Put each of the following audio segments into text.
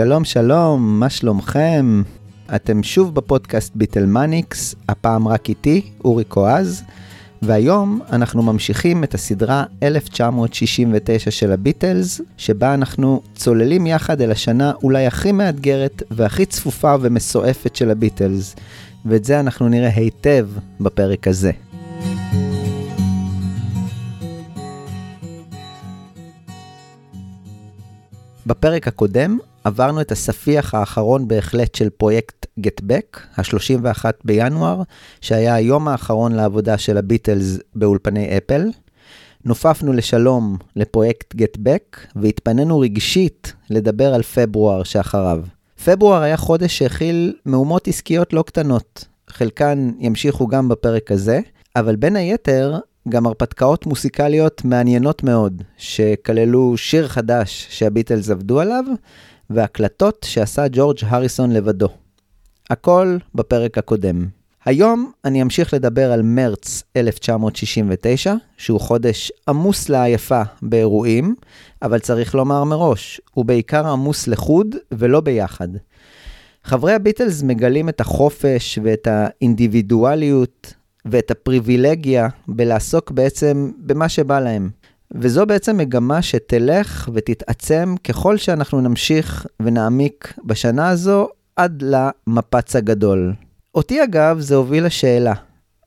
שלום שלום, מה שלומכם? אתם שוב בפודקאסט ביטלמניקס, הפעם רק איתי, אורי קואז, והיום אנחנו ממשיכים את הסדרה 1969 של הביטלס, שבה אנחנו צוללים יחד אל השנה אולי הכי מאתגרת והכי צפופה ומסועפת של הביטלס, ואת זה אנחנו נראה היטב בפרק הזה. בפרק הקודם עברנו את הספיח האחרון בהחלט של פרויקט Back, ה-31 בינואר, שהיה היום האחרון לעבודה של הביטלס באולפני אפל. נופפנו לשלום לפרויקט Back, והתפנינו רגשית לדבר על פברואר שאחריו. פברואר היה חודש שהכיל מהומות עסקיות לא קטנות. חלקן ימשיכו גם בפרק הזה, אבל בין היתר, גם הרפתקאות מוסיקליות מעניינות מאוד, שכללו שיר חדש שהביטלס עבדו עליו, והקלטות שעשה ג'ורג' הריסון לבדו. הכל בפרק הקודם. היום אני אמשיך לדבר על מרץ 1969, שהוא חודש עמוס לעייפה באירועים, אבל צריך לומר מראש, הוא בעיקר עמוס לחוד ולא ביחד. חברי הביטלס מגלים את החופש ואת האינדיבידואליות ואת הפריבילגיה בלעסוק בעצם במה שבא להם. וזו בעצם מגמה שתלך ותתעצם ככל שאנחנו נמשיך ונעמיק בשנה הזו עד למפץ הגדול. אותי אגב זה הוביל לשאלה,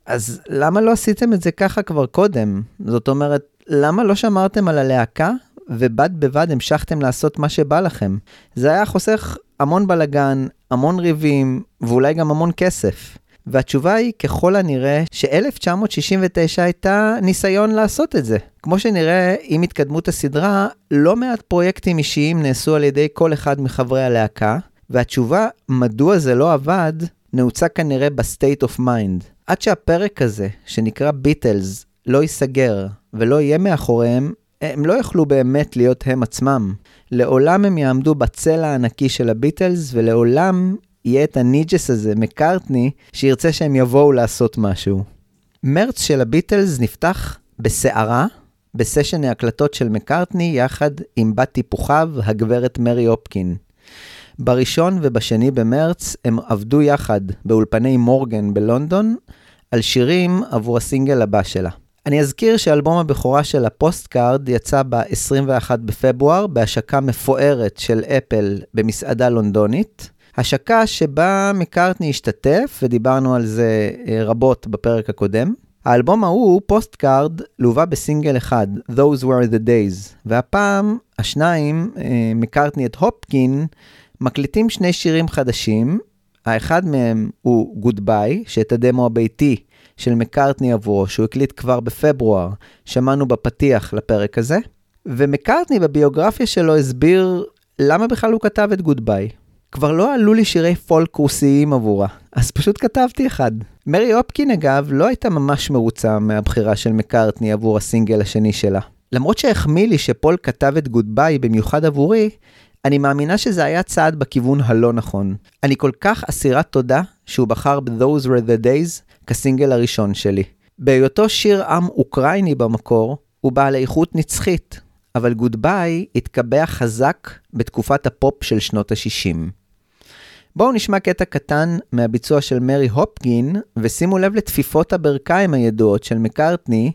אז למה לא עשיתם את זה ככה כבר קודם? זאת אומרת, למה לא שמרתם על הלהקה ובד בבד המשכתם לעשות מה שבא לכם? זה היה חוסך המון בלגן, המון ריבים ואולי גם המון כסף. והתשובה היא ככל הנראה ש-1969 הייתה ניסיון לעשות את זה. כמו שנראה עם התקדמות הסדרה, לא מעט פרויקטים אישיים נעשו על ידי כל אחד מחברי הלהקה, והתשובה מדוע זה לא עבד נעוצה כנראה ב-state of mind. עד שהפרק הזה, שנקרא ביטלס, לא ייסגר ולא יהיה מאחוריהם, הם לא יוכלו באמת להיות הם עצמם. לעולם הם יעמדו בצל הענקי של הביטלס, ולעולם יהיה את הניג'ס הזה, מקארטני, שירצה שהם יבואו לעשות משהו. מרץ של הביטלס נפתח בסערה, בסשן ההקלטות של מקארטני, יחד עם בת טיפוחיו, הגברת מרי אופקין. בראשון ובשני במרץ הם עבדו יחד באולפני מורגן בלונדון, על שירים עבור הסינגל הבא שלה. אני אזכיר שאלבום הבכורה של ה Post Card יצא ב-21 בפברואר בהשקה מפוארת של אפל במסעדה לונדונית. השקה שבה מקארטני השתתף, ודיברנו על זה אה, רבות בפרק הקודם. האלבום ההוא, Post Card, לווה בסינגל אחד, Those were the days, והפעם, השניים, אה, מקארטני והופקין, מקליטים שני שירים חדשים, האחד מהם הוא Goodbye, שאת הדמו הביתי של מקארטני עבורו, שהוא הקליט כבר בפברואר, שמענו בפתיח לפרק הזה, ומקארטני בביוגרפיה שלו הסביר למה בכלל הוא כתב את Goodbye. כבר לא עלו לי שירי פולק רוסיים עבורה, אז פשוט כתבתי אחד. מרי אופקין אגב לא הייתה ממש מרוצה מהבחירה של מקארטני עבור הסינגל השני שלה. למרות שהחמיא לי שפול כתב את גודביי במיוחד עבורי, אני מאמינה שזה היה צעד בכיוון הלא נכון. אני כל כך אסירת תודה שהוא בחר ב-Those were the days כסינגל הראשון שלי. בהיותו שיר עם אוקראיני במקור, הוא בעל איכות נצחית, אבל גודביי התקבע חזק בתקופת הפופ של שנות ה-60. בואו נשמע קטע קטן מהביצוע של מרי הופגין, ושימו לב לתפיפות הברכיים הידועות של מקארטני,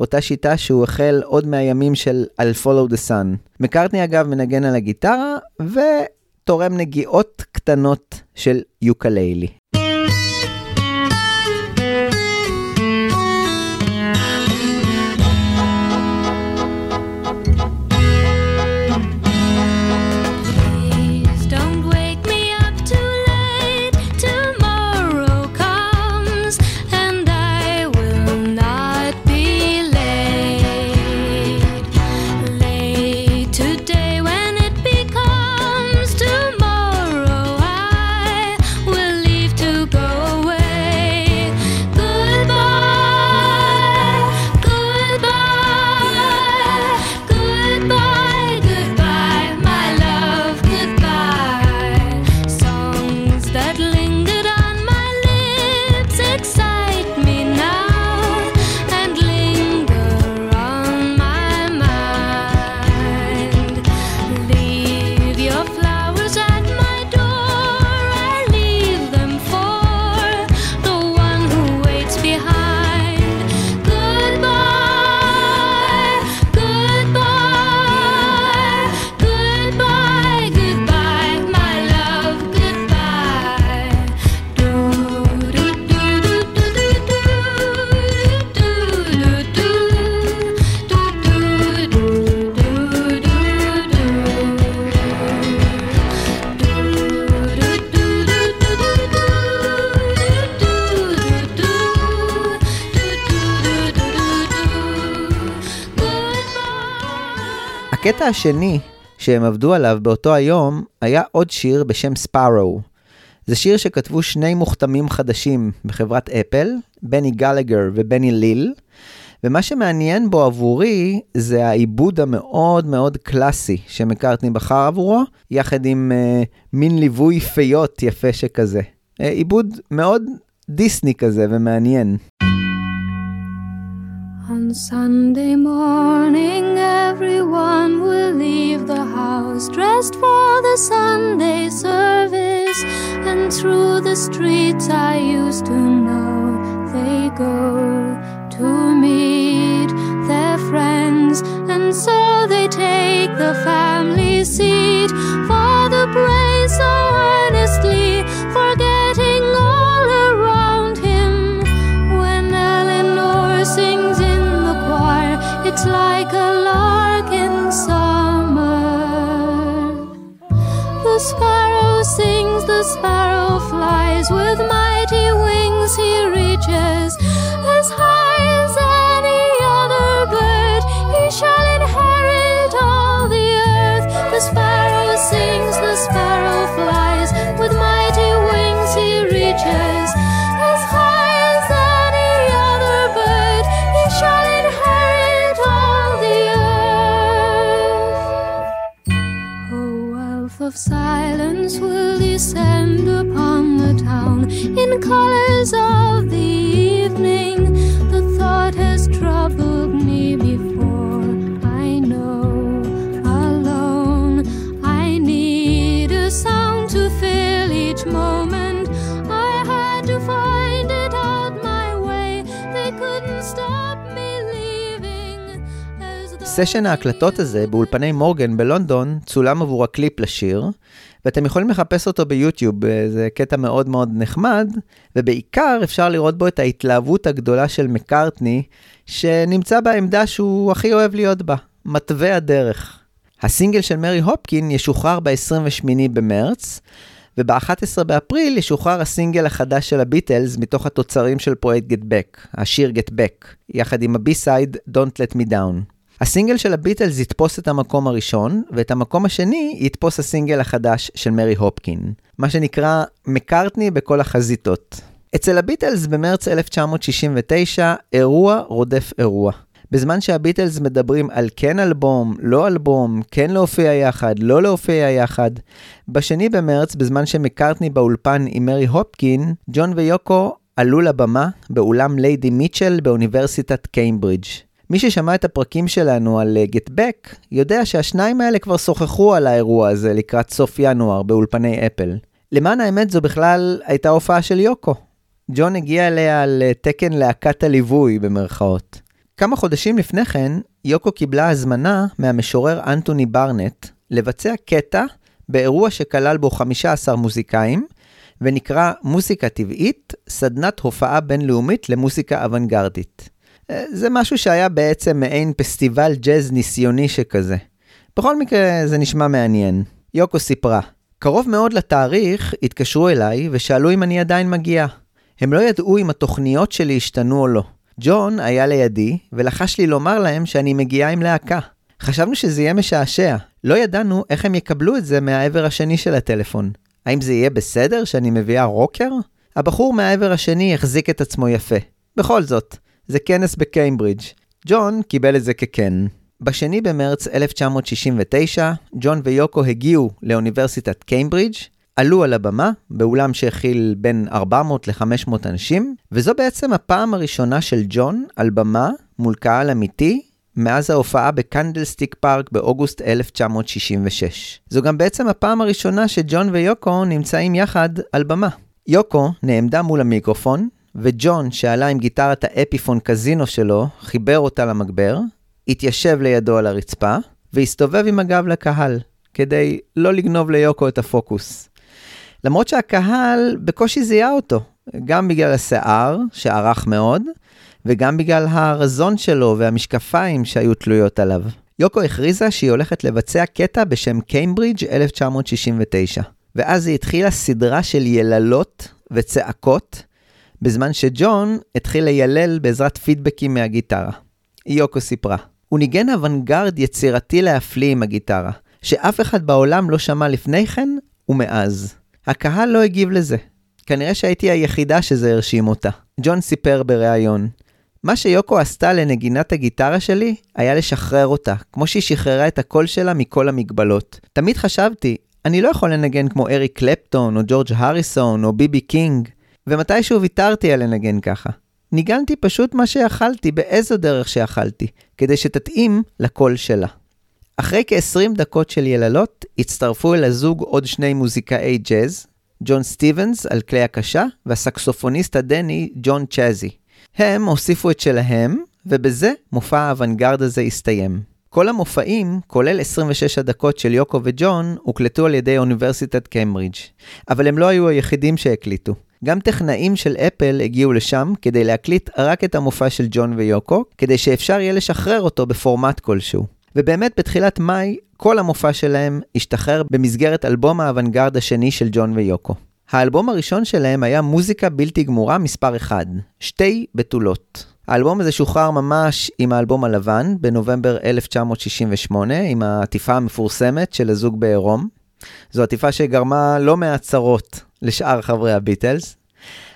אותה שיטה שהוא החל עוד מהימים של I'll follow the sun. מקארטני אגב מנגן על הגיטרה, ותורם נגיעות קטנות של יוקללי. הקטע השני שהם עבדו עליו באותו היום היה עוד שיר בשם ספארו. זה שיר שכתבו שני מוכתמים חדשים בחברת אפל, בני גלגר ובני ליל, ומה שמעניין בו עבורי זה העיבוד המאוד מאוד קלאסי שמקארטני בחר עבורו, יחד עם uh, מין ליווי פיות יפה שכזה. Uh, עיבוד מאוד דיסני כזה ומעניין. On Sunday morning, everyone will leave the house dressed for the Sunday service, and through the streets I used to know they go to meet their friends, and so they take the family seat. for the so earnestly, סשן ההקלטות הזה באולפני מורגן בלונדון צולם עבור הקליפ לשיר, ואתם יכולים לחפש אותו ביוטיוב, זה קטע מאוד מאוד נחמד, ובעיקר אפשר לראות בו את ההתלהבות הגדולה של מקארטני, שנמצא בעמדה שהוא הכי אוהב להיות בה, מתווה הדרך. הסינגל של מרי הופקין ישוחרר ב-28 במרץ, וב-11 באפריל ישוחרר הסינגל החדש של הביטלס מתוך התוצרים של פרויקט Get Back, השיר Get Back, יחד עם ה B-side Don't Let Me Down. הסינגל של הביטלס יתפוס את המקום הראשון, ואת המקום השני יתפוס הסינגל החדש של מרי הופקין, מה שנקרא מקארטני בכל החזיתות. אצל הביטלס במרץ 1969, אירוע רודף אירוע. בזמן שהביטלס מדברים על כן אלבום, לא אלבום, כן להופיע יחד, לא להופיע יחד, בשני במרץ, בזמן שמקארטני באולפן עם מרי הופקין, ג'ון ויוקו עלו לבמה באולם ליידי מיטשל באוניברסיטת קיימברידג'. מי ששמע את הפרקים שלנו על גט uh, בק, יודע שהשניים האלה כבר שוחחו על האירוע הזה לקראת סוף ינואר באולפני אפל. למען האמת זו בכלל הייתה הופעה של יוקו. ג'ון הגיע אליה על uh, תקן להקת הליווי במרכאות. כמה חודשים לפני כן, יוקו קיבלה הזמנה מהמשורר אנטוני ברנט לבצע קטע באירוע שכלל בו 15 מוזיקאים, ונקרא מוזיקה טבעית, סדנת הופעה בינלאומית למוזיקה אוונגרדית. זה משהו שהיה בעצם מעין פסטיבל ג'אז ניסיוני שכזה. בכל מקרה, זה נשמע מעניין. יוקו סיפרה, קרוב מאוד לתאריך התקשרו אליי ושאלו אם אני עדיין מגיעה. הם לא ידעו אם התוכניות שלי השתנו או לא. ג'ון היה לידי ולחש לי לומר להם שאני מגיעה עם להקה. חשבנו שזה יהיה משעשע, לא ידענו איך הם יקבלו את זה מהעבר השני של הטלפון. האם זה יהיה בסדר שאני מביאה רוקר? הבחור מהעבר השני החזיק את עצמו יפה. בכל זאת, זה כנס בקיימברידג'. ג'ון קיבל את זה ככן. בשני במרץ 1969, ג'ון ויוקו הגיעו לאוניברסיטת קיימברידג', עלו על הבמה באולם שהכיל בין 400 ל-500 אנשים, וזו בעצם הפעם הראשונה של ג'ון על במה מול קהל אמיתי מאז ההופעה בקנדלסטיק פארק באוגוסט 1966. זו גם בעצם הפעם הראשונה שג'ון ויוקו נמצאים יחד על במה. יוקו נעמדה מול המיקרופון, וג'ון, שעלה עם גיטרת האפיפון קזינו שלו, חיבר אותה למגבר, התיישב לידו על הרצפה, והסתובב עם הגב לקהל, כדי לא לגנוב ליוקו את הפוקוס. למרות שהקהל בקושי זיהה אותו, גם בגלל השיער, שערך מאוד, וגם בגלל הרזון שלו והמשקפיים שהיו תלויות עליו. יוקו הכריזה שהיא הולכת לבצע קטע בשם קיימברידג' 1969, ואז היא התחילה סדרה של יללות וצעקות, בזמן שג'ון התחיל לילל בעזרת פידבקים מהגיטרה. יוקו סיפרה, הוא ניגן אוונגרד יצירתי להפליא עם הגיטרה, שאף אחד בעולם לא שמע לפני כן ומאז. הקהל לא הגיב לזה. כנראה שהייתי היחידה שזה הרשים אותה. ג'ון סיפר בריאיון, מה שיוקו עשתה לנגינת הגיטרה שלי, היה לשחרר אותה, כמו שהיא שחררה את הקול שלה מכל המגבלות. תמיד חשבתי, אני לא יכול לנגן כמו אריק קלפטון, או ג'ורג' הריסון, או ביבי קינג, ומתישהו ויתרתי על לנגן ככה. ניגנתי פשוט מה שיכלתי, באיזו דרך שיכלתי, כדי שתתאים לקול שלה. אחרי כ-20 דקות של יללות, הצטרפו אל הזוג עוד שני מוזיקאי ג'אז, ג'ון סטיבנס על כלי הקשה, והסקסופוניסט הדני ג'ון צ'יקאי. הם הוסיפו את שלהם, ובזה מופע האוונגרד הזה הסתיים. כל המופעים, כולל 26 הדקות של יוקו וג'ון, הוקלטו על ידי אוניברסיטת קיימברידג'. אבל הם לא היו היחידים שהקליטו. גם טכנאים של אפל הגיעו לשם כדי להקליט רק את המופע של ג'ון ויוקו, כדי שאפשר יהיה לשחרר אותו בפורמט כלשהו. ובאמת בתחילת מאי, כל המופע שלהם השתחרר במסגרת אלבום האוונגרד השני של ג'ון ויוקו. האלבום הראשון שלהם היה מוזיקה בלתי גמורה מספר 1, שתי בתולות. האלבום הזה שוחרר ממש עם האלבום הלבן בנובמבר 1968, עם העטיפה המפורסמת של הזוג בעירום. זו עטיפה שגרמה לא מעט צרות לשאר חברי הביטלס.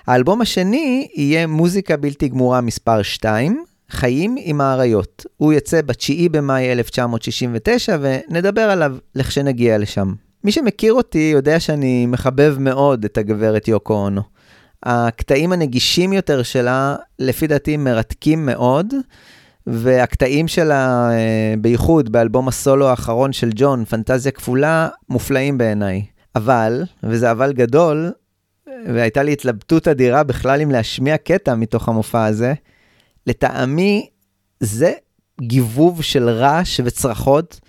האלבום השני יהיה מוזיקה בלתי גמורה מספר 2, חיים עם האריות. הוא יצא ב-9 במאי 1969 ונדבר עליו לכשנגיע לשם. מי שמכיר אותי יודע שאני מחבב מאוד את הגברת יוקו אונו. הקטעים הנגישים יותר שלה, לפי דעתי, מרתקים מאוד, והקטעים שלה, אה, בייחוד באלבום הסולו האחרון של ג'ון, פנטזיה כפולה, מופלאים בעיניי. אבל, וזה אבל גדול, והייתה לי התלבטות אדירה בכלל אם להשמיע קטע מתוך המופע הזה, לטעמי זה גיבוב של רעש וצרחות,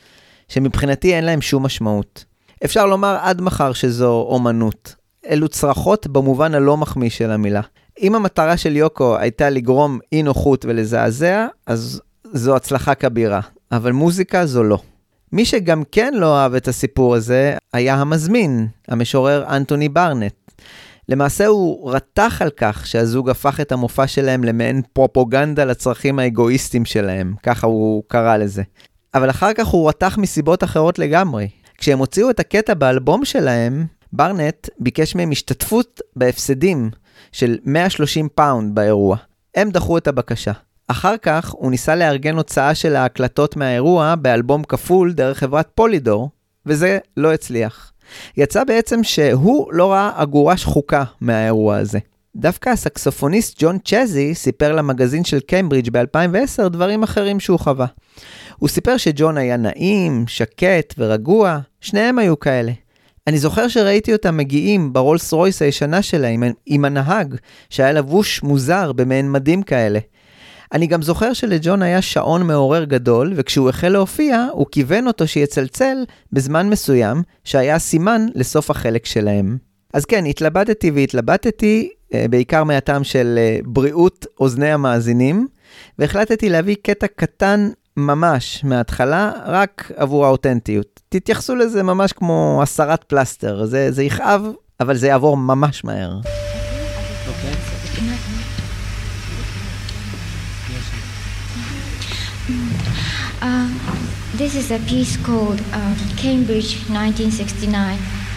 שמבחינתי אין להם שום משמעות. אפשר לומר עד מחר שזו אומנות. אלו צרחות במובן הלא מחמיא של המילה. אם המטרה של יוקו הייתה לגרום אי נוחות ולזעזע, אז זו הצלחה כבירה. אבל מוזיקה זו לא. מי שגם כן לא אהב את הסיפור הזה, היה המזמין, המשורר אנטוני ברנט. למעשה הוא רתח על כך שהזוג הפך את המופע שלהם למעין פרופוגנדה לצרכים האגואיסטיים שלהם, ככה הוא קרא לזה. אבל אחר כך הוא רתח מסיבות אחרות לגמרי. כשהם הוציאו את הקטע באלבום שלהם, ברנט ביקש מהם השתתפות בהפסדים של 130 פאונד באירוע. הם דחו את הבקשה. אחר כך הוא ניסה לארגן הוצאה של ההקלטות מהאירוע באלבום כפול דרך חברת פולידור, וזה לא הצליח. יצא בעצם שהוא לא ראה אגורה שחוקה מהאירוע הזה. דווקא הסקסופוניסט ג'ון צ'זי סיפר למגזין של קיימברידג' ב-2010 דברים אחרים שהוא חווה. הוא סיפר שג'ון היה נעים, שקט ורגוע, שניהם היו כאלה. אני זוכר שראיתי אותם מגיעים ברולס רויס הישנה שלהם עם הנהג, שהיה לבוש מוזר במעין מדים כאלה. אני גם זוכר שלג'ון היה שעון מעורר גדול, וכשהוא החל להופיע, הוא כיוון אותו שיצלצל בזמן מסוים, שהיה סימן לסוף החלק שלהם. אז כן, התלבטתי והתלבטתי, אה, בעיקר מהטעם של אה, בריאות אוזני המאזינים, והחלטתי להביא קטע קטן ממש מההתחלה, רק עבור האותנטיות. תתייחסו לזה ממש כמו הסרת פלסטר, זה, זה יכאב, אבל זה יעבור ממש מהר. Uh, this is a piece called uh, Cambridge 1969.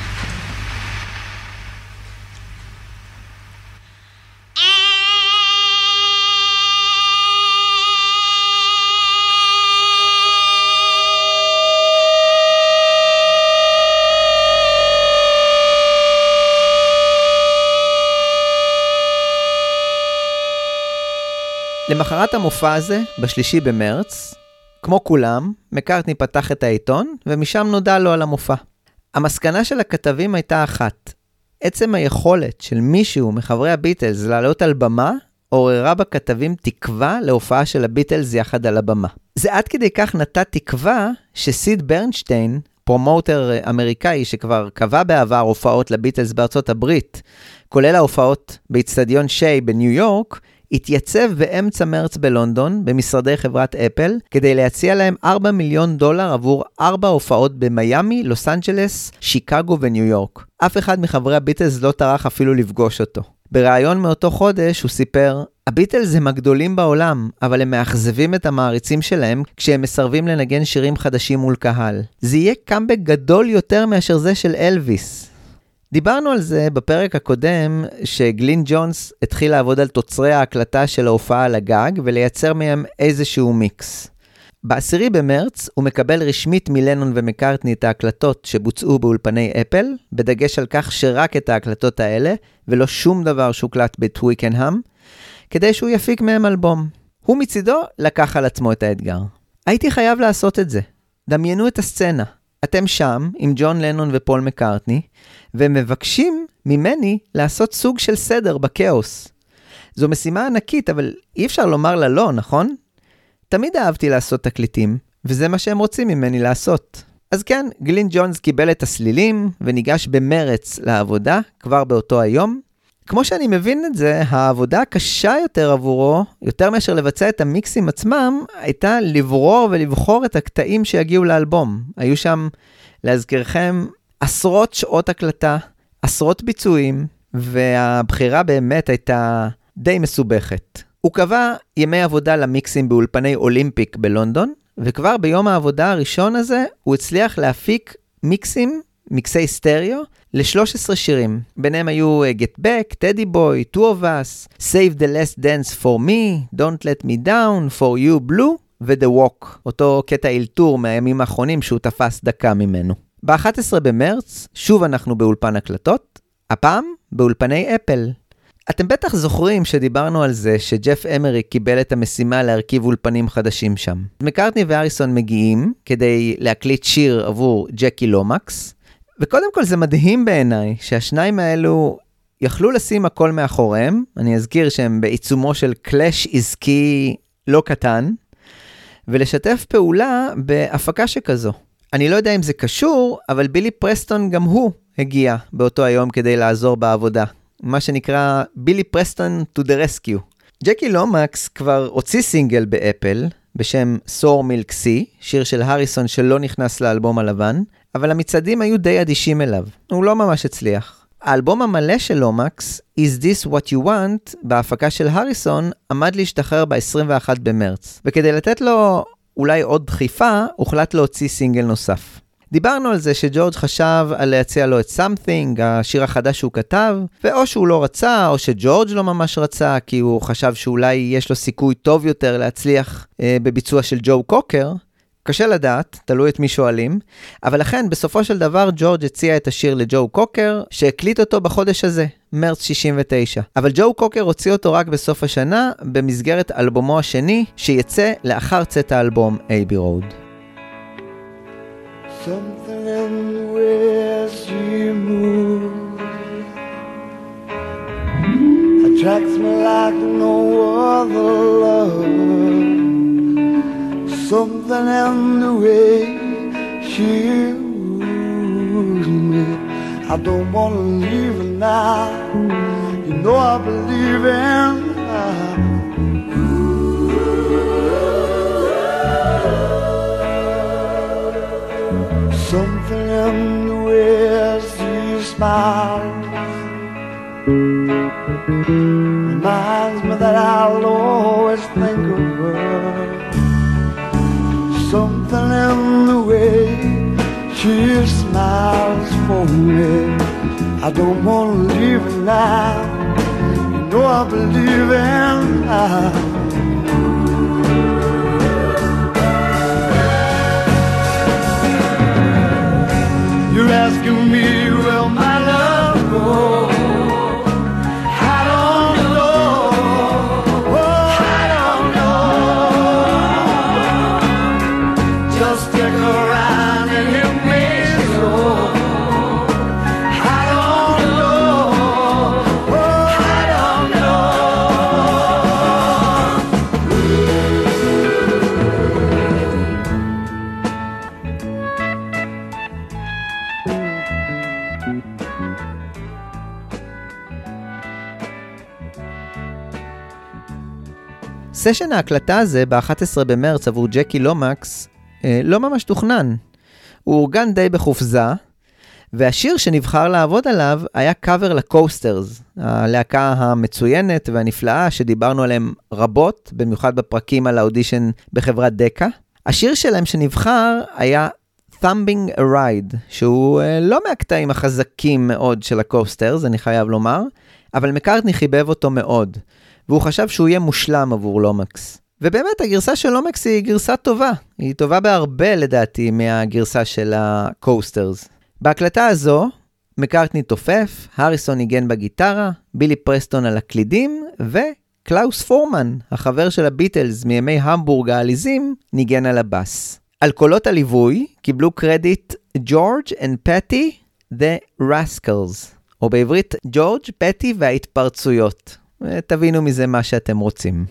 למחרת המופע הזה, בשלישי במרץ, כמו כולם, מקארטני פתח את העיתון, ומשם נודע לו על המופע. המסקנה של הכתבים הייתה אחת, עצם היכולת של מישהו מחברי הביטלס לעלות על במה, עוררה בכתבים תקווה להופעה של הביטלס יחד על הבמה. זה עד כדי כך נטע תקווה שסיד ברנשטיין, promoter אמריקאי שכבר קבע בעבר הופעות לביטלס בארצות הברית, כולל ההופעות באיצטדיון שיי בניו יורק, התייצב באמצע מרץ בלונדון, במשרדי חברת אפל, כדי להציע להם 4 מיליון דולר עבור 4 הופעות במיאמי, לוס אנג'לס, שיקגו וניו יורק. אף אחד מחברי הביטלס לא טרח אפילו לפגוש אותו. בריאיון מאותו חודש הוא סיפר, הביטלס הם הגדולים בעולם, אבל הם מאכזבים את המעריצים שלהם כשהם מסרבים לנגן שירים חדשים מול קהל. זה יהיה קאמבק גדול יותר מאשר זה של אלוויס. דיברנו על זה בפרק הקודם, שגלין ג'ונס התחיל לעבוד על תוצרי ההקלטה של ההופעה על הגג ולייצר מהם איזשהו מיקס. ב-10 במרץ הוא מקבל רשמית מלנון ומקארטני את ההקלטות שבוצעו באולפני אפל, בדגש על כך שרק את ההקלטות האלה, ולא שום דבר שהוקלט בטוויקנהאם, כדי שהוא יפיק מהם אלבום. הוא מצידו לקח על עצמו את האתגר. הייתי חייב לעשות את זה. דמיינו את הסצנה. אתם שם, עם ג'ון לנון ופול מקארטני, ומבקשים ממני לעשות סוג של סדר בכאוס. זו משימה ענקית, אבל אי אפשר לומר לה לא, נכון? תמיד אהבתי לעשות תקליטים, וזה מה שהם רוצים ממני לעשות. אז כן, גלין ג'ונס קיבל את הסלילים וניגש במרץ לעבודה כבר באותו היום. כמו שאני מבין את זה, העבודה הקשה יותר עבורו, יותר מאשר לבצע את המיקסים עצמם, הייתה לברור ולבחור את הקטעים שיגיעו לאלבום. היו שם, להזכירכם, עשרות שעות הקלטה, עשרות ביצועים, והבחירה באמת הייתה די מסובכת. הוא קבע ימי עבודה למיקסים באולפני אולימפיק בלונדון, וכבר ביום העבודה הראשון הזה הוא הצליח להפיק מיקסים, מיקסי סטריאו, ל-13 שירים. ביניהם היו uh, Get Back, Teddy Boy, Two of Us, Save the Last Dance for Me, Don't Let Me Down, For You Blue ו-The Walk, אותו קטע אלתור מהימים האחרונים שהוא תפס דקה ממנו. ב-11 במרץ, שוב אנחנו באולפן הקלטות, הפעם באולפני אפל. אתם בטח זוכרים שדיברנו על זה שג'ף אמרי קיבל את המשימה להרכיב אולפנים חדשים שם. מקארטני ואריסון מגיעים כדי להקליט שיר עבור ג'קי לומקס, וקודם כל זה מדהים בעיניי שהשניים האלו יכלו לשים הכל מאחוריהם, אני אזכיר שהם בעיצומו של קלאש עסקי לא קטן, ולשתף פעולה בהפקה שכזו. אני לא יודע אם זה קשור, אבל בילי פרסטון גם הוא הגיע באותו היום כדי לעזור בעבודה. מה שנקרא בילי פרסטון to the rescue. ג'קי לומקס כבר הוציא סינגל באפל בשם סור מילק סי, שיר של הריסון שלא נכנס לאלבום הלבן, אבל המצעדים היו די אדישים אליו, הוא לא ממש הצליח. האלבום המלא של לומקס, Is This What You Want, בהפקה של הריסון, עמד להשתחרר ב-21 במרץ, וכדי לתת לו אולי עוד דחיפה, הוחלט להוציא סינגל נוסף. דיברנו על זה שג'ורג' חשב על להציע לו את Something, השיר החדש שהוא כתב, ואו שהוא לא רצה, או שג'ורג' לא ממש רצה, כי הוא חשב שאולי יש לו סיכוי טוב יותר להצליח אה, בביצוע של ג'ו קוקר. קשה לדעת, תלוי את מי שואלים, אבל לכן בסופו של דבר ג'ורג' הציע את השיר לג'ו קוקר, שהקליט אותו בחודש הזה, מרץ 69. אבל ג'ו קוקר הוציא אותו רק בסוף השנה, במסגרת אלבומו השני, שיצא לאחר צאת האלבום she moves attracts me like no other love. Something in the way she moves me. I don't wanna leave her now. You know I believe in her. Something in the way she smiles reminds me that I'll always think of her. Something in the way she smiles for me. I don't wanna leave her now. You know I believe in her. You're asking me, will my love go? סשן ההקלטה הזה ב-11 במרץ עבור ג'קי לומקס אה, לא ממש תוכנן. הוא אורגן די בחופזה, והשיר שנבחר לעבוד עליו היה קאבר לקוסטרס, הלהקה המצוינת והנפלאה שדיברנו עליהם רבות, במיוחד בפרקים על האודישן בחברת דקה. השיר שלהם שנבחר היה Thumbing a Ride, שהוא אה, לא מהקטעים החזקים מאוד של הקוסטרס, אני חייב לומר, אבל מקארטני חיבב אותו מאוד, והוא חשב שהוא יהיה מושלם עבור לומקס. ובאמת הגרסה של לומקס היא גרסה טובה, היא טובה בהרבה לדעתי מהגרסה של הקוסטרס. בהקלטה הזו, מקארטני תופף, הריסון ניגן בגיטרה, בילי פרסטון על הקלידים, וקלאוס פורמן, החבר של הביטלס מימי המבורג העליזים, ניגן על הבאס. על קולות הליווי קיבלו קרדיט ג'ורג' and פטי, The Rascals, או בעברית ג'ורג', פטי וההתפרצויות. תבינו מזה מה שאתם רוצים.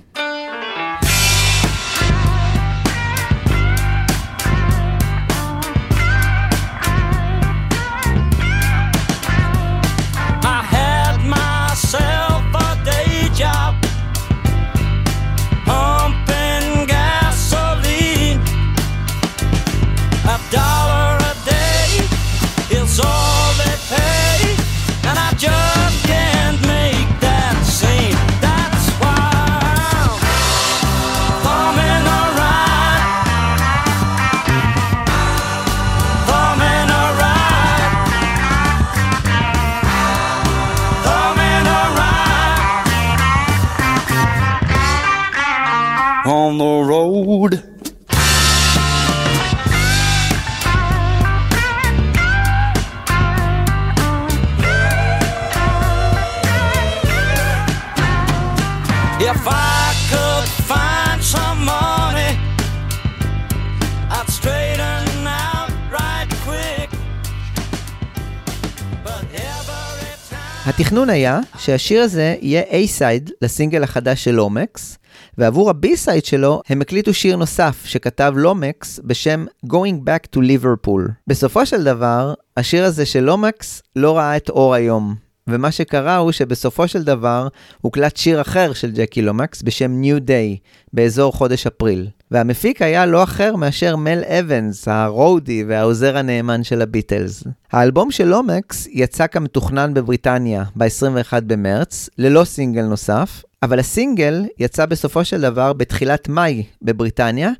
התכנון היה שהשיר הזה יהיה A-side לסינגל החדש של לומקס, ועבור ה-B-side שלו הם הקליטו שיר נוסף שכתב לומקס בשם Going Back to Liverpool. בסופו של דבר, השיר הזה של לומקס לא ראה את אור היום. ומה שקרה הוא שבסופו של דבר הוקלט שיר אחר של ג'קי לומקס בשם New Day, באזור חודש אפריל. והמפיק היה לא אחר מאשר מל אבנס, ה roadie והעוזר הנאמן של הביטלס. האלבום של לומקס יצא כמתוכנן בבריטניה ב-21 במרץ, ללא סינגל נוסף, אבל הסינגל יצא בסופו של דבר בתחילת מאי בבריטניה,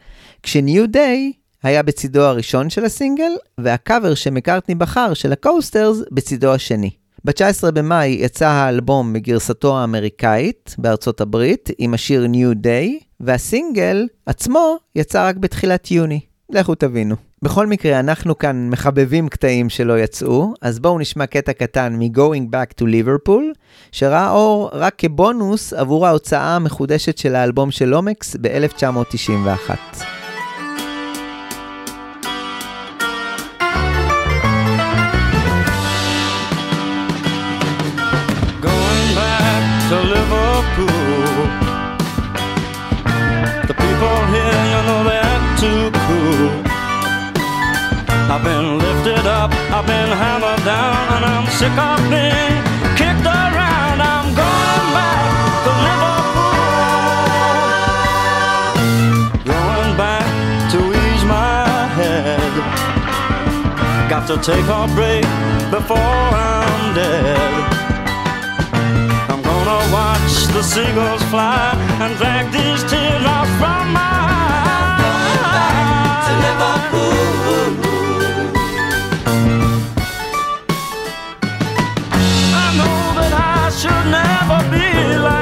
כש-New Day היה בצידו הראשון של הסינגל, והקאבר שמקארטני בחר של הקוסטרס בצידו השני. ב-19 במאי יצא האלבום בגרסתו האמריקאית בארצות הברית עם השיר New Day, והסינגל עצמו יצא רק בתחילת יוני. לכו תבינו. בכל מקרה, אנחנו כאן מחבבים קטעים שלא יצאו, אז בואו נשמע קטע קטן מ-Going Back to Liverpool, שראה אור רק כבונוס עבור ההוצאה המחודשת של האלבום של לומקס ב-1991. Hammered down, and I'm sick of being kicked around. I'm going back to Liverpool. Going back to ease my head. Got to take a break before I'm dead. I'm gonna watch the seagulls fly and drag these tears off from my eyes. To Liverpool. feel like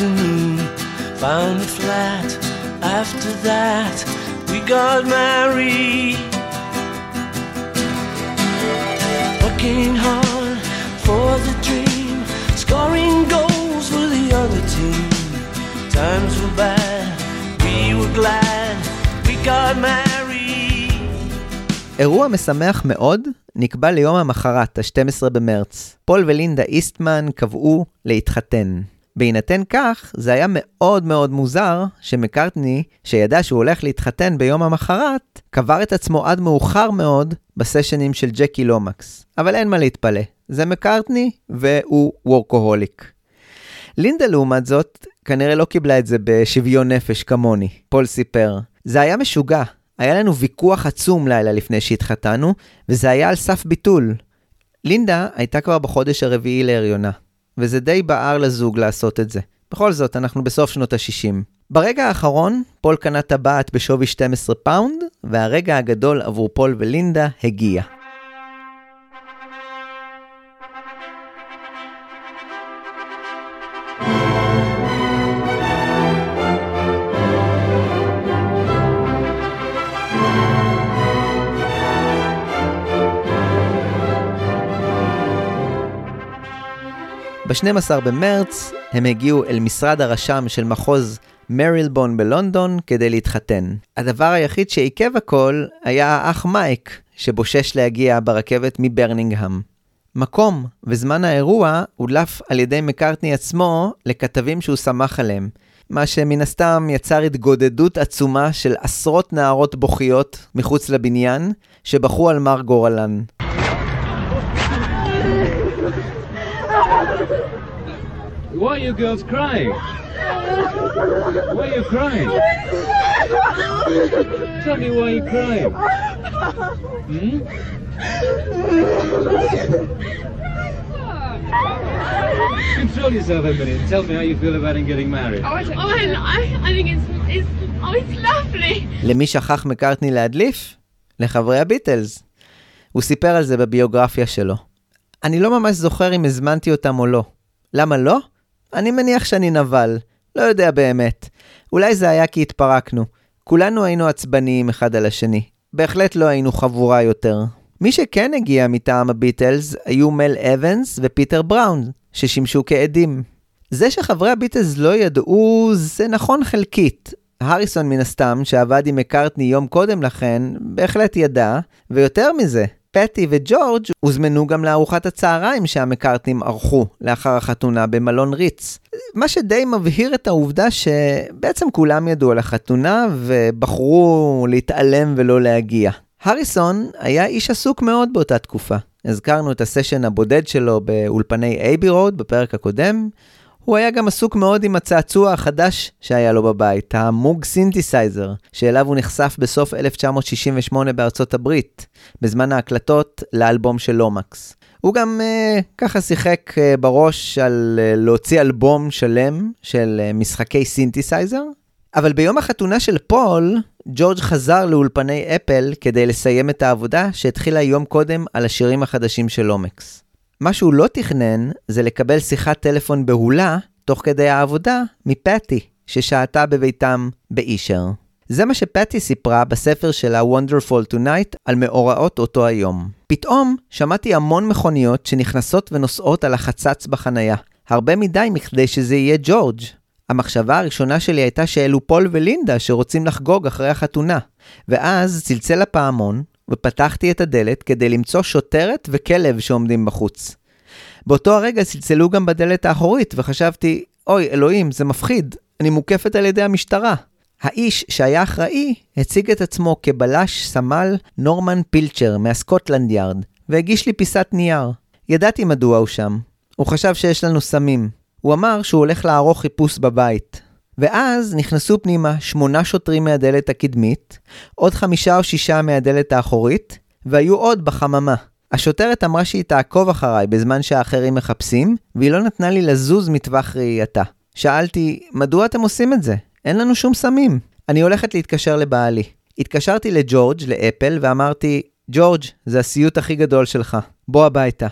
afternoon. Found a flat. After that, we got married. Working hard for the dream, scoring goals for the other team. Times were bad, we were glad we got married. אירוע משמח מאוד נקבע ליום המחרת, ה-12 במרץ. פול ולינדה איסטמן קבעו להתחתן. בהינתן כך, זה היה מאוד מאוד מוזר שמקארטני, שידע שהוא הולך להתחתן ביום המחרת, קבר את עצמו עד מאוחר מאוד בסשנים של ג'קי לומקס. אבל אין מה להתפלא, זה מקארטני והוא וורקוהוליק. לינדה לעומת זאת, כנראה לא קיבלה את זה בשוויון נפש כמוני. פול סיפר, זה היה משוגע. היה לנו ויכוח עצום לילה לפני שהתחתנו, וזה היה על סף ביטול. לינדה הייתה כבר בחודש הרביעי להריונה, וזה די בער לזוג לעשות את זה. בכל זאת, אנחנו בסוף שנות ה-60. ברגע האחרון, פול קנה טבעת בשווי 12 פאונד, והרגע הגדול עבור פול ולינדה הגיע. ב-12 במרץ הם הגיעו אל משרד הרשם של מחוז מרילבון בלונדון כדי להתחתן. הדבר היחיד שעיכב הכל היה האח מייק, שבושש להגיע ברכבת מברנינגהם. מקום וזמן האירוע הודלף על ידי מקארטני עצמו לכתבים שהוא שמח עליהם, מה שמן הסתם יצר התגודדות עצומה של עשרות נערות בוכיות מחוץ לבניין, שבכו על מר גורלן. Why are you girls crying? Why are you crying? Tell me why you're crying. Hmm? Control yourself a minute and tell me how you feel about him getting married. Oh, I, I, I think it's, it's, oh, it's lovely. למי שכח מקארטני להדליף? לחברי הביטלס. הוא סיפר על זה בביוגרפיה שלו. אני לא ממש זוכר אם הזמנתי אותם או לא. למה לא? אני מניח שאני נבל. לא יודע באמת. אולי זה היה כי התפרקנו. כולנו היינו עצבניים אחד על השני. בהחלט לא היינו חבורה יותר. מי שכן הגיע מטעם הביטלס היו מל אבנס ופיטר בראון, ששימשו כעדים. זה שחברי הביטלס לא ידעו, זה נכון חלקית. הריסון מן הסתם, שעבד עם מקארטני יום קודם לכן, בהחלט ידע, ויותר מזה, פטי וג'ורג' הוזמנו גם לארוחת הצהריים שהמקארטנים ערכו לאחר החתונה במלון ריץ. מה שדי מבהיר את העובדה שבעצם כולם ידעו על החתונה ובחרו להתעלם ולא להגיע. הריסון היה איש עסוק מאוד באותה תקופה. הזכרנו את הסשן הבודד שלו באולפני אייבי רוד בפרק הקודם. הוא היה גם עסוק מאוד עם הצעצוע החדש שהיה לו בבית, המוג סינתסייזר, שאליו הוא נחשף בסוף 1968 בארצות הברית, בזמן ההקלטות לאלבום של לומקס. הוא גם אה, ככה שיחק אה, בראש על אה, להוציא אלבום שלם של אה, משחקי סינתסייזר, אבל ביום החתונה של פול, ג'ורג' חזר לאולפני אפל כדי לסיים את העבודה שהתחילה יום קודם על השירים החדשים של לומקס. מה שהוא לא תכנן זה לקבל שיחת טלפון בהולה, תוך כדי העבודה, מפטי, ששהתה בביתם באישר. זה מה שפטי סיפרה בספר שלה Wonderful Tonight על מאורעות אותו היום. פתאום שמעתי המון מכוניות שנכנסות ונוסעות על החצץ בחנייה. הרבה מדי מכדי שזה יהיה ג'ורג'. המחשבה הראשונה שלי הייתה שאלו פול ולינדה שרוצים לחגוג אחרי החתונה. ואז צלצל הפעמון, ופתחתי את הדלת כדי למצוא שוטרת וכלב שעומדים בחוץ. באותו הרגע צלצלו גם בדלת האחורית, וחשבתי, אוי, אלוהים, זה מפחיד, אני מוקפת על ידי המשטרה. האיש שהיה אחראי הציג את עצמו כבלש סמל נורמן פילצ'ר מהסקוטלנד יארד, והגיש לי פיסת נייר. ידעתי מדוע הוא שם. הוא חשב שיש לנו סמים. הוא אמר שהוא הולך לערוך חיפוש בבית. ואז נכנסו פנימה שמונה שוטרים מהדלת הקדמית, עוד חמישה או שישה מהדלת האחורית, והיו עוד בחממה. השוטרת אמרה שהיא תעקוב אחריי בזמן שהאחרים מחפשים, והיא לא נתנה לי לזוז מטווח ראייתה. שאלתי, מדוע אתם עושים את זה? אין לנו שום סמים. אני הולכת להתקשר לבעלי. התקשרתי לג'ורג', לאפל, ואמרתי, ג'ורג', זה הסיוט הכי גדול שלך. בוא הביתה.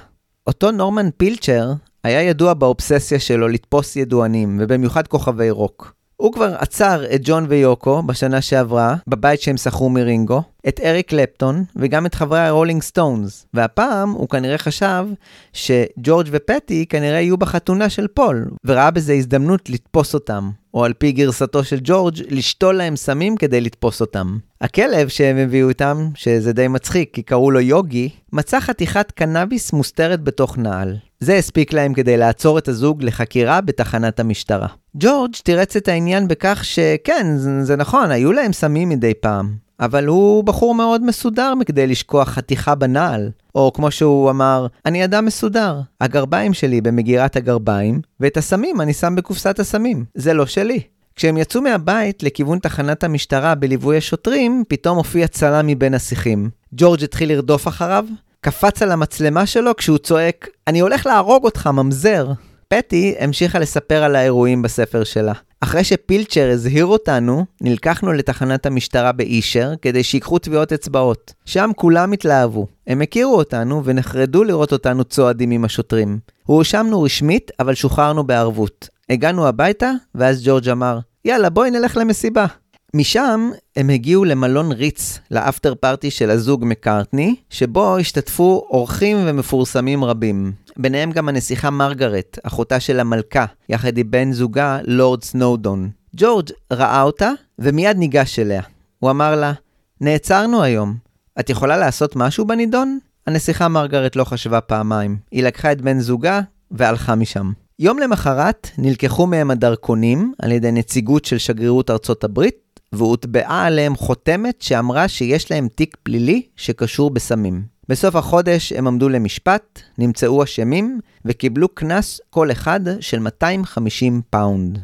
אותו נורמן פילצ'ר היה ידוע באובססיה שלו לתפוס ידוענים, ובמיוחד כוכבי רוק. הוא כבר עצר את ג'ון ויוקו בשנה שעברה, בבית שהם שכרו מרינגו, את אריק קלפטון וגם את חברי הרולינג סטונס. והפעם הוא כנראה חשב שג'ורג' ופטי כנראה יהיו בחתונה של פול, וראה בזה הזדמנות לתפוס אותם, או על פי גרסתו של ג'ורג', לשתול להם סמים כדי לתפוס אותם. הכלב שהם הביאו איתם, שזה די מצחיק כי קראו לו יוגי, מצא חתיכת קנאביס מוסתרת בתוך נעל. זה הספיק להם כדי לעצור את הזוג לחקירה בתחנת המשטרה. ג'ורג' תירץ את העניין בכך שכן, זה נכון, היו להם סמים מדי פעם, אבל הוא בחור מאוד מסודר מכדי לשכוח חתיכה בנעל. או כמו שהוא אמר, אני אדם מסודר. הגרביים שלי במגירת הגרביים, ואת הסמים אני שם בקופסת הסמים. זה לא שלי. כשהם יצאו מהבית לכיוון תחנת המשטרה בליווי השוטרים, פתאום הופיע צלם מבין השיחים. ג'ורג' התחיל לרדוף אחריו, קפץ על המצלמה שלו כשהוא צועק, אני הולך להרוג אותך, ממזר. פטי המשיכה לספר על האירועים בספר שלה. אחרי שפילצ'ר הזהיר אותנו, נלקחנו לתחנת המשטרה באישר כדי שיקחו טביעות אצבעות. שם כולם התלהבו. הם הכירו אותנו ונחרדו לראות אותנו צועדים עם השוטרים. הואשמנו רשמית, אבל שוחררנו בערבות. הגענו הביתה, ואז ג'ורג' אמר, יאללה, בואי נלך למסיבה. משם הם הגיעו למלון ריץ, לאפטר פארטי של הזוג מקארטני, שבו השתתפו אורחים ומפורסמים רבים. ביניהם גם הנסיכה מרגרט, אחותה של המלכה, יחד עם בן זוגה, לורד סנודון. ג'ורג' ראה אותה, ומיד ניגש אליה. הוא אמר לה, נעצרנו היום. את יכולה לעשות משהו בנידון? הנסיכה מרגרט לא חשבה פעמיים. היא לקחה את בן זוגה והלכה משם. יום למחרת נלקחו מהם הדרכונים על ידי נציגות של שגרירות ארצות הברית, והוטבעה עליהם חותמת שאמרה שיש להם תיק פלילי שקשור בסמים. בסוף החודש הם עמדו למשפט, נמצאו אשמים וקיבלו קנס כל אחד של 250 פאונד.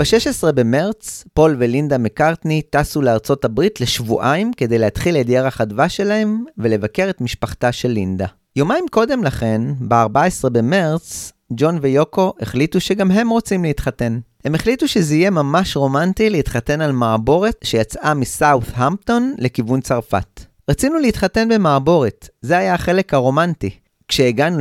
ב-16 במרץ, פול ולינדה מקארטני טסו לארצות הברית לשבועיים כדי להתחיל את ירח הדבש שלהם ולבקר את משפחתה של לינדה. יומיים קודם לכן, ב-14 במרץ, ג'ון ויוקו החליטו שגם הם רוצים להתחתן. הם החליטו שזה יהיה ממש רומנטי להתחתן על מעבורת שיצאה המפטון לכיוון צרפת. רצינו להתחתן במעבורת, זה היה החלק הרומנטי. כשהגענו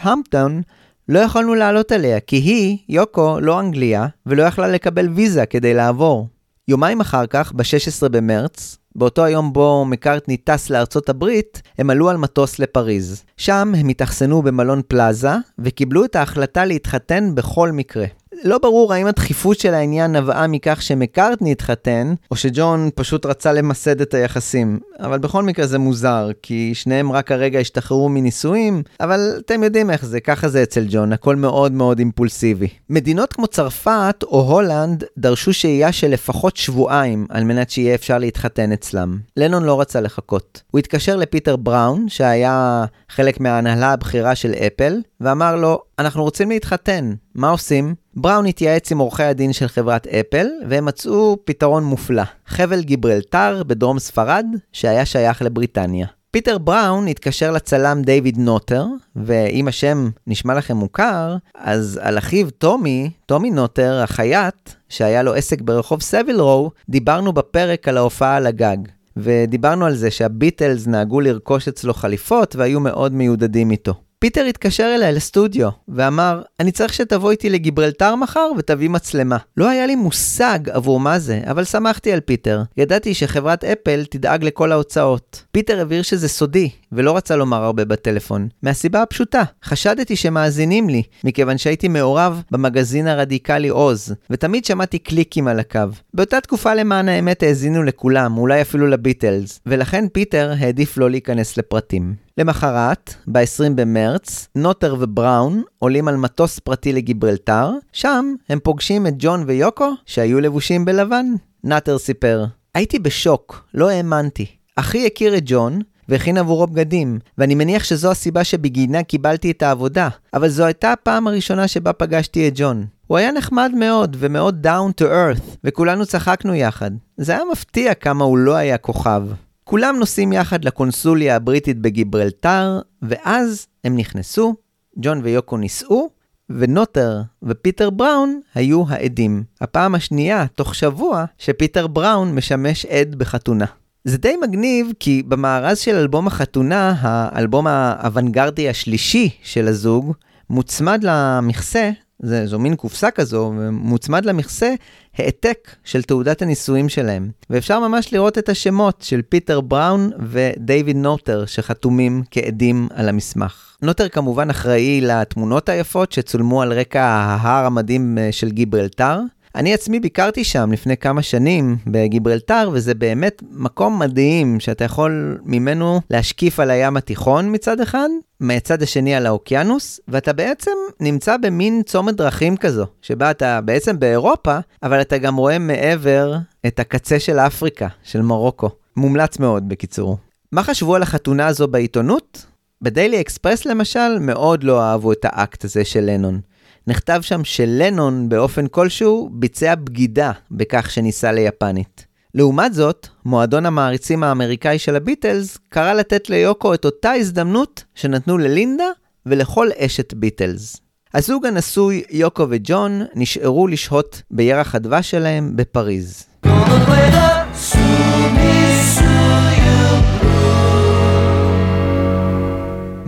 המפטון, לא יכולנו לעלות עליה, כי היא, יוקו, לא אנגליה, ולא יכלה לקבל ויזה כדי לעבור. יומיים אחר כך, ב-16 במרץ, באותו היום בו מקארטני טס לארצות הברית, הם עלו על מטוס לפריז. שם הם התאכסנו במלון פלאזה, וקיבלו את ההחלטה להתחתן בכל מקרה. לא ברור האם הדחיפות של העניין נבעה מכך שמקארטני התחתן, או שג'ון פשוט רצה למסד את היחסים. אבל בכל מקרה זה מוזר, כי שניהם רק הרגע השתחררו מנישואים, אבל אתם יודעים איך זה, ככה זה אצל ג'ון, הכל מאוד מאוד אימפולסיבי. מדינות כמו צרפת או הולנד דרשו שהייה של לפחות שבועיים על מנת שיהיה אפשר להתחתן אצלם. לנון לא רצה לחכות. הוא התקשר לפיטר בראון, שהיה חלק מההנהלה הבכירה של אפל, ואמר לו, אנחנו רוצים להתחתן, מה עושים? בראון התייעץ עם עורכי הדין של חברת אפל, והם מצאו פתרון מופלא. חבל גיברלטר בדרום ספרד, שהיה שייך לבריטניה. פיטר בראון התקשר לצלם דיוויד נוטר, ואם השם נשמע לכם מוכר, אז על אחיו טומי, טומי נוטר, החייט, שהיה לו עסק ברחוב סביל דיברנו בפרק על ההופעה על הגג. ודיברנו על זה שהביטלס נהגו לרכוש אצלו חליפות והיו מאוד מיודדים איתו. פיטר התקשר אליי לסטודיו ואמר, אני צריך שתבוא איתי לגיברלטר מחר ותביא מצלמה. לא היה לי מושג עבור מה זה, אבל סמכתי על פיטר. ידעתי שחברת אפל תדאג לכל ההוצאות. פיטר הבהיר שזה סודי, ולא רצה לומר הרבה בטלפון. מהסיבה הפשוטה, חשדתי שמאזינים לי, מכיוון שהייתי מעורב במגזין הרדיקלי עוז, ותמיד שמעתי קליקים על הקו. באותה תקופה למען האמת האזינו לכולם, אולי אפילו לביטלס, ולכן פיטר העדיף לא להיכנס לפרטים. למחרת, ב-20 במרץ, נוטר ובראון עולים על מטוס פרטי לגיברלטר, שם הם פוגשים את ג'ון ויוקו שהיו לבושים בלבן. נאטר סיפר, הייתי בשוק, לא האמנתי. אחי הכיר את ג'ון, והכין עבורו בגדים, ואני מניח שזו הסיבה שבגינה קיבלתי את העבודה, אבל זו הייתה הפעם הראשונה שבה פגשתי את ג'ון. הוא היה נחמד מאוד ומאוד down to earth, וכולנו צחקנו יחד. זה היה מפתיע כמה הוא לא היה כוכב. כולם נוסעים יחד לקונסוליה הבריטית בגיברלטר, ואז הם נכנסו, ג'ון ויוקו נישאו, ונוטר ופיטר בראון היו העדים. הפעם השנייה, תוך שבוע, שפיטר בראון משמש עד בחתונה. זה די מגניב, כי במארז של אלבום החתונה, האלבום האוונגרדי השלישי של הזוג, מוצמד למכסה זה, זו מין קופסה כזו, ומוצמד למכסה העתק של תעודת הנישואים שלהם. ואפשר ממש לראות את השמות של פיטר בראון ודייוויד נוטר שחתומים כעדים על המסמך. נוטר כמובן אחראי לתמונות היפות שצולמו על רקע ההר המדהים אה, של גיברלטר. אני עצמי ביקרתי שם לפני כמה שנים בגיברלטר, וזה באמת מקום מדהים שאתה יכול ממנו להשקיף על הים התיכון מצד אחד, מהצד השני על האוקיינוס, ואתה בעצם נמצא במין צומת דרכים כזו, שבה אתה בעצם באירופה, אבל אתה גם רואה מעבר את הקצה של אפריקה, של מרוקו. מומלץ מאוד, בקיצור. מה חשבו על החתונה הזו בעיתונות? בדיילי אקספרס למשל, מאוד לא אהבו את האקט הזה של לנון. נכתב שם שלנון באופן כלשהו ביצע בגידה בכך שניסה ליפנית. לעומת זאת, מועדון המעריצים האמריקאי של הביטלס קרא לתת ליוקו את אותה הזדמנות שנתנו ללינדה ולכל אשת ביטלס. הזוג הנשוי, יוקו וג'ון, נשארו לשהות בירח הדבש שלהם בפריז.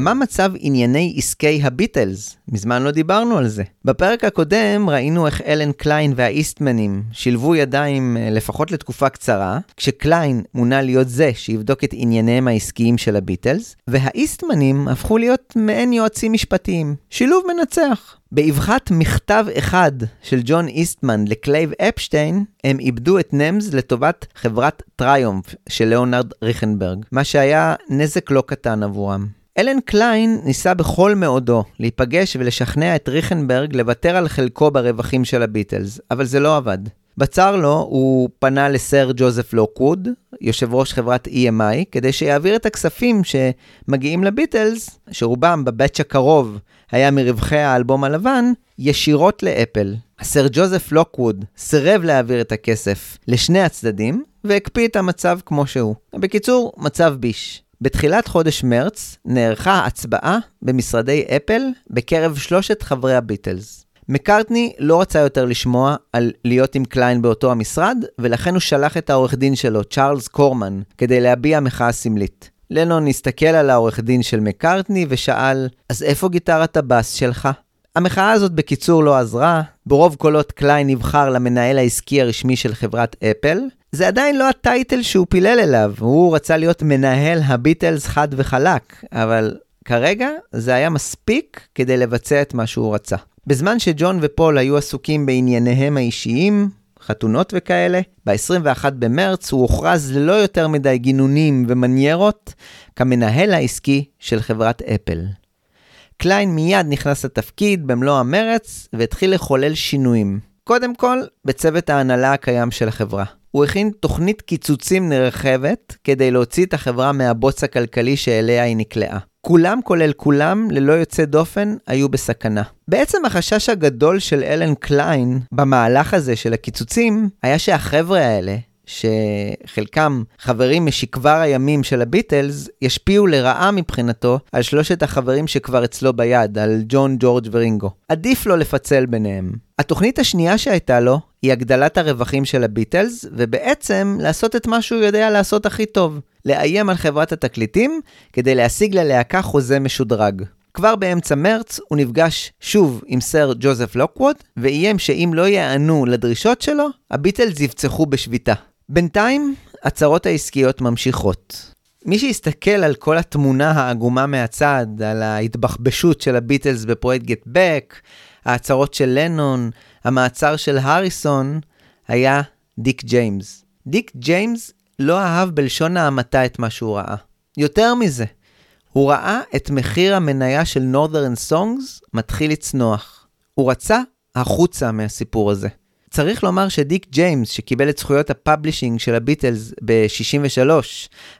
מה מצב ענייני עסקי הביטלס? מזמן לא דיברנו על זה. בפרק הקודם ראינו איך אלן קליין והאיסטמנים שילבו ידיים אה, לפחות לתקופה קצרה, כשקליין מונה להיות זה שיבדוק את ענייניהם העסקיים של הביטלס, והאיסטמנים הפכו להיות מעין יועצים משפטיים. שילוב מנצח. באבחת מכתב אחד של ג'ון איסטמן לקלייב אפשטיין, הם איבדו את נמס לטובת חברת טריומף של ליאונרד ריכנברג, מה שהיה נזק לא קטן עבורם. אלן קליין ניסה בכל מאודו להיפגש ולשכנע את ריכנברג לוותר על חלקו ברווחים של הביטלס, אבל זה לא עבד. בצר לו, הוא פנה לסר ג'וזף לוקווד, יושב ראש חברת EMI, כדי שיעביר את הכספים שמגיעים לביטלס, שרובם ב batch הקרוב היה מרווחי האלבום הלבן, ישירות לאפל. הסר ג'וזף לוקווד סירב להעביר את הכסף לשני הצדדים, והקפיא את המצב כמו שהוא. בקיצור, מצב ביש. בתחילת חודש מרץ נערכה הצבעה במשרדי אפל בקרב שלושת חברי הביטלס. מקארטני לא רצה יותר לשמוע על להיות עם קליין באותו המשרד, ולכן הוא שלח את העורך דין שלו, צ'ארלס קורמן, כדי להביע מחאה סמלית. לנון הסתכל על העורך דין של מקארטני ושאל, אז איפה גיטרת הבאס שלך? המחאה הזאת בקיצור לא עזרה, ברוב קולות קליין נבחר למנהל העסקי הרשמי של חברת אפל, זה עדיין לא הטייטל שהוא פילל אליו, הוא רצה להיות מנהל הביטלס חד וחלק, אבל כרגע זה היה מספיק כדי לבצע את מה שהוא רצה. בזמן שג'ון ופול היו עסוקים בענייניהם האישיים, חתונות וכאלה, ב-21 במרץ הוא הוכרז ללא יותר מדי גינונים ומניירות כמנהל העסקי של חברת אפל. קליין מיד נכנס לתפקיד במלוא המרץ והתחיל לחולל שינויים. קודם כל, בצוות ההנהלה הקיים של החברה. הוא הכין תוכנית קיצוצים נרחבת כדי להוציא את החברה מהבוץ הכלכלי שאליה היא נקלעה. כולם כולל כולם, ללא יוצא דופן, היו בסכנה. בעצם החשש הגדול של אלן קליין במהלך הזה של הקיצוצים, היה שהחבר'ה האלה, שחלקם חברים משכבר הימים של הביטלס, ישפיעו לרעה מבחינתו על שלושת החברים שכבר אצלו ביד, על ג'ון, ג'ורג' ורינגו. עדיף לו לפצל ביניהם. התוכנית השנייה שהייתה לו היא הגדלת הרווחים של הביטלס, ובעצם לעשות את מה שהוא יודע לעשות הכי טוב, לאיים על חברת התקליטים כדי להשיג ללהקה חוזה משודרג. כבר באמצע מרץ הוא נפגש שוב עם סר ג'וזף לוקווד, ואיים שאם לא יענו לדרישות שלו, הביטלס יפצחו בשביתה. בינתיים, הצהרות העסקיות ממשיכות. מי שיסתכל על כל התמונה העגומה מהצד, על ההתבחבשות של הביטלס בפרויקט גט בק, ההצהרות של לנון, המעצר של הריסון, היה דיק ג'יימס. דיק ג'יימס לא אהב בלשון ההמעטה את מה שהוא ראה. יותר מזה, הוא ראה את מחיר המניה של Northern Songs מתחיל לצנוח. הוא רצה החוצה מהסיפור הזה. צריך לומר שדיק ג'יימס, שקיבל את זכויות ה publishing של הביטלס ב-63,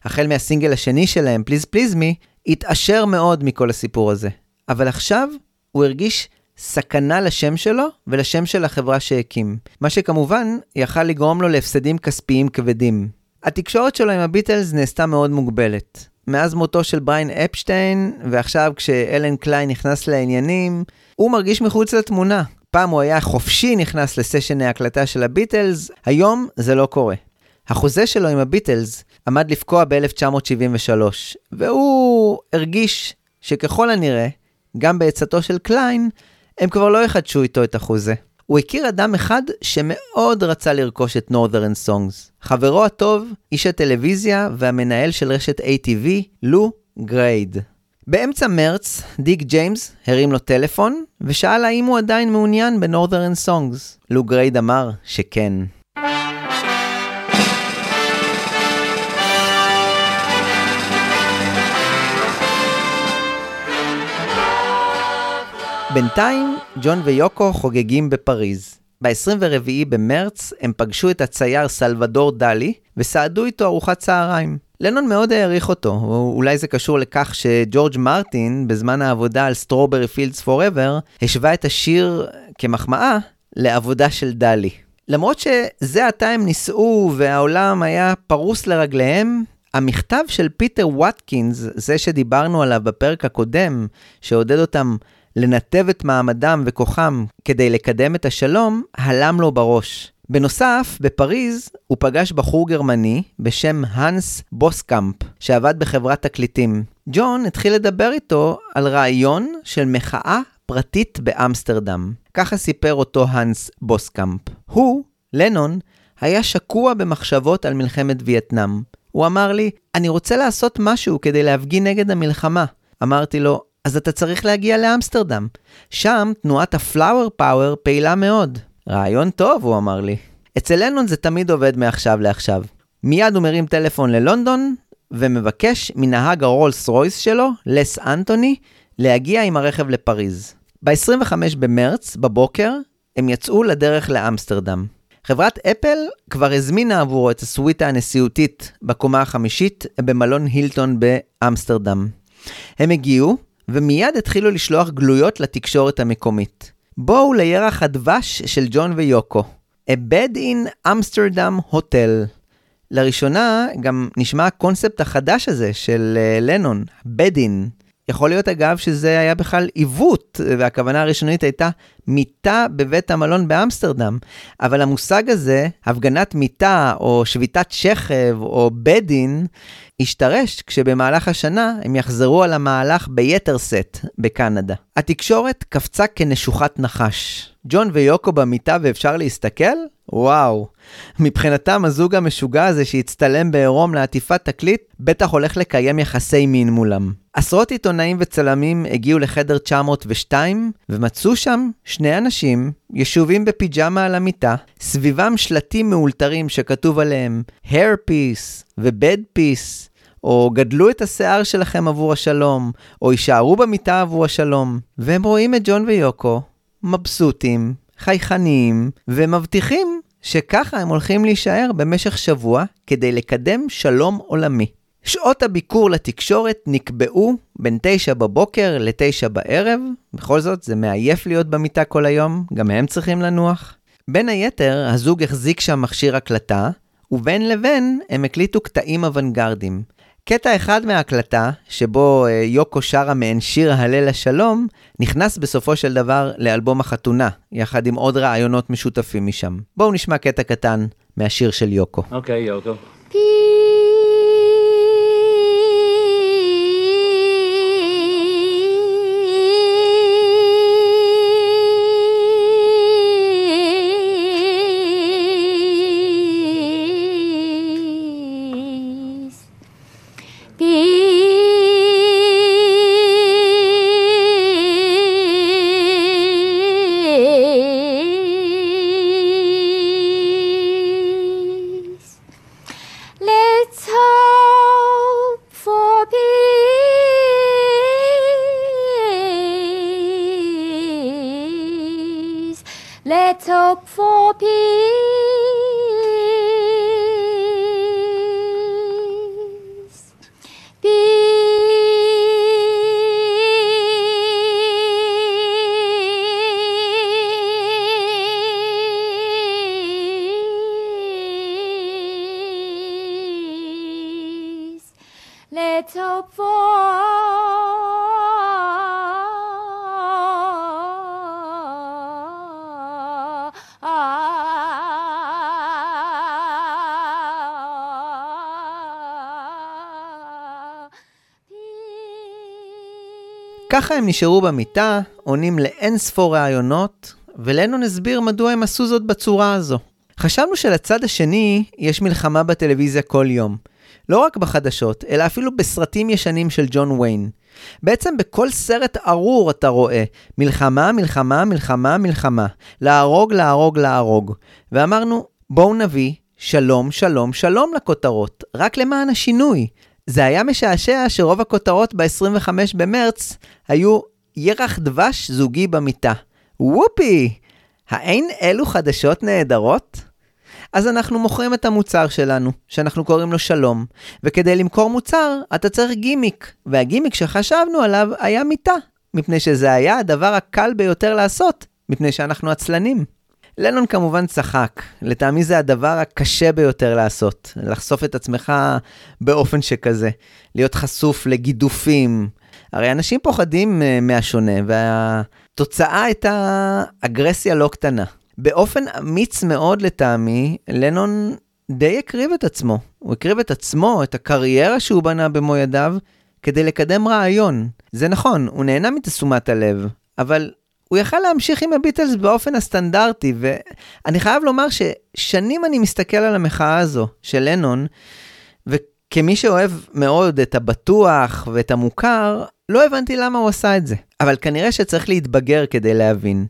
החל מהסינגל השני שלהם, Please Please Me, התעשר מאוד מכל הסיפור הזה. אבל עכשיו הוא הרגיש סכנה לשם שלו ולשם של החברה שהקים, מה שכמובן יכל לגרום לו להפסדים כספיים כבדים. התקשורת שלו עם הביטלס נעשתה מאוד מוגבלת. מאז מותו של בריין אפשטיין, ועכשיו כשאלן קליין נכנס לעניינים, הוא מרגיש מחוץ לתמונה. פעם הוא היה חופשי נכנס לסשני הקלטה של הביטלס, היום זה לא קורה. החוזה שלו עם הביטלס עמד לפקוע ב-1973, והוא הרגיש שככל הנראה, גם בעצתו של קליין, הם כבר לא יחדשו איתו את החוזה. הוא הכיר אדם אחד שמאוד רצה לרכוש את Northern Songs. חברו הטוב, איש הטלוויזיה והמנהל של רשת ATV, לו גרייד. באמצע מרץ, דיק ג'יימס הרים לו טלפון ושאל האם הוא עדיין מעוניין ב-Northern Songs. לו גרייד אמר שכן. בינתיים, ג'ון ויוקו חוגגים בפריז. ב-24 במרץ הם פגשו את הצייר סלבדור דלי וסעדו איתו ארוחת צהריים. לנון מאוד העריך אותו, אולי זה קשור לכך שג'ורג' מרטין, בזמן העבודה על Strawberry Fields Forever, השווה את השיר כמחמאה לעבודה של דלי. למרות שזה עתה הם נישאו והעולם היה פרוס לרגליהם, המכתב של פיטר וואטקינס, זה שדיברנו עליו בפרק הקודם, שעודד אותם לנתב את מעמדם וכוחם כדי לקדם את השלום, הלם לו בראש. בנוסף, בפריז הוא פגש בחור גרמני בשם האנס בוסקאמפ, שעבד בחברת תקליטים. ג'ון התחיל לדבר איתו על רעיון של מחאה פרטית באמסטרדם. ככה סיפר אותו האנס בוסקאמפ. הוא, לנון, היה שקוע במחשבות על מלחמת וייטנאם. הוא אמר לי, אני רוצה לעשות משהו כדי להפגין נגד המלחמה. אמרתי לו, אז אתה צריך להגיע לאמסטרדם. שם תנועת הפלאואר פאוור פעילה מאוד. רעיון טוב, הוא אמר לי. אצל לנון זה תמיד עובד מעכשיו לעכשיו. מיד הוא מרים טלפון ללונדון, ומבקש מנהג הרולס רויס שלו, לס אנטוני, להגיע עם הרכב לפריז. ב-25 במרץ, בבוקר, הם יצאו לדרך לאמסטרדם. חברת אפל כבר הזמינה עבורו את הסוויטה הנשיאותית בקומה החמישית במלון הילטון באמסטרדם. הם הגיעו, ומיד התחילו לשלוח גלויות לתקשורת המקומית. בואו לירח הדבש של ג'ון ויוקו. A bed in Amsterdam Hotel. לראשונה גם נשמע הקונספט החדש הזה של uh, לנון, בדין. יכול להיות אגב שזה היה בכלל עיוות, והכוונה הראשונית הייתה מיטה בבית המלון באמסטרדם. אבל המושג הזה, הפגנת מיטה או שביתת שכב או בדין, השתרש כשבמהלך השנה הם יחזרו על המהלך ביתר סט בקנדה. התקשורת קפצה כנשוכת נחש. ג'ון ויוקו במיטה ואפשר להסתכל? וואו. מבחינתם הזוג המשוגע הזה שהצטלם בעירום לעטיפת תקליט, בטח הולך לקיים יחסי מין מולם. עשרות עיתונאים וצלמים הגיעו לחדר 902, ומצאו שם שני אנשים ישובים בפיג'מה על המיטה, סביבם שלטים מאולתרים שכתוב עליהם hair piece ו-bed או גדלו את השיער שלכם עבור השלום, או יישארו במיטה עבור השלום. והם רואים את ג'ון ויוקו, מבסוטים, חייכניים, ומבטיחים שככה הם הולכים להישאר במשך שבוע כדי לקדם שלום עולמי. שעות הביקור לתקשורת נקבעו בין 9 בבוקר ל-9 בערב, בכל זאת זה מעייף להיות במיטה כל היום, גם הם צריכים לנוח. בין היתר, הזוג החזיק שם מכשיר הקלטה, ובין לבין הם הקליטו קטעים אוונגרדים. קטע אחד מההקלטה, שבו אה, יוקו שרה מעין שיר הלל השלום, נכנס בסופו של דבר לאלבום החתונה, יחד עם עוד רעיונות משותפים משם. בואו נשמע קטע קטן מהשיר של יוקו. אוקיי, יוקו. Let's hope for peace. ככה הם נשארו במיטה, עונים לאין ספור ראיונות, ולנון הסביר מדוע הם עשו זאת בצורה הזו. חשבנו שלצד השני יש מלחמה בטלוויזיה כל יום. לא רק בחדשות, אלא אפילו בסרטים ישנים של ג'ון ויין. בעצם בכל סרט ארור אתה רואה מלחמה, מלחמה, מלחמה, מלחמה. להרוג, להרוג, להרוג. ואמרנו, בואו נביא שלום, שלום, שלום לכותרות, רק למען השינוי. זה היה משעשע שרוב הכותרות ב-25 במרץ היו ירח דבש זוגי במיטה. וופי! האין אלו חדשות נהדרות? אז אנחנו מוכרים את המוצר שלנו, שאנחנו קוראים לו שלום, וכדי למכור מוצר, אתה צריך גימיק, והגימיק שחשבנו עליו היה מיטה, מפני שזה היה הדבר הקל ביותר לעשות, מפני שאנחנו עצלנים. לנון כמובן צחק, לטעמי זה הדבר הקשה ביותר לעשות, לחשוף את עצמך באופן שכזה, להיות חשוף לגידופים. הרי אנשים פוחדים אה, מהשונה, והתוצאה הייתה אגרסיה לא קטנה. באופן אמיץ מאוד לטעמי, לנון די הקריב את עצמו. הוא הקריב את עצמו, את הקריירה שהוא בנה במו ידיו, כדי לקדם רעיון. זה נכון, הוא נהנה מתשומת הלב, אבל הוא יכל להמשיך עם הביטלס באופן הסטנדרטי, ואני חייב לומר ששנים אני מסתכל על המחאה הזו של לנון, וכמי שאוהב מאוד את הבטוח ואת המוכר, לא הבנתי למה הוא עשה את זה. אבל כנראה שצריך להתבגר כדי להבין.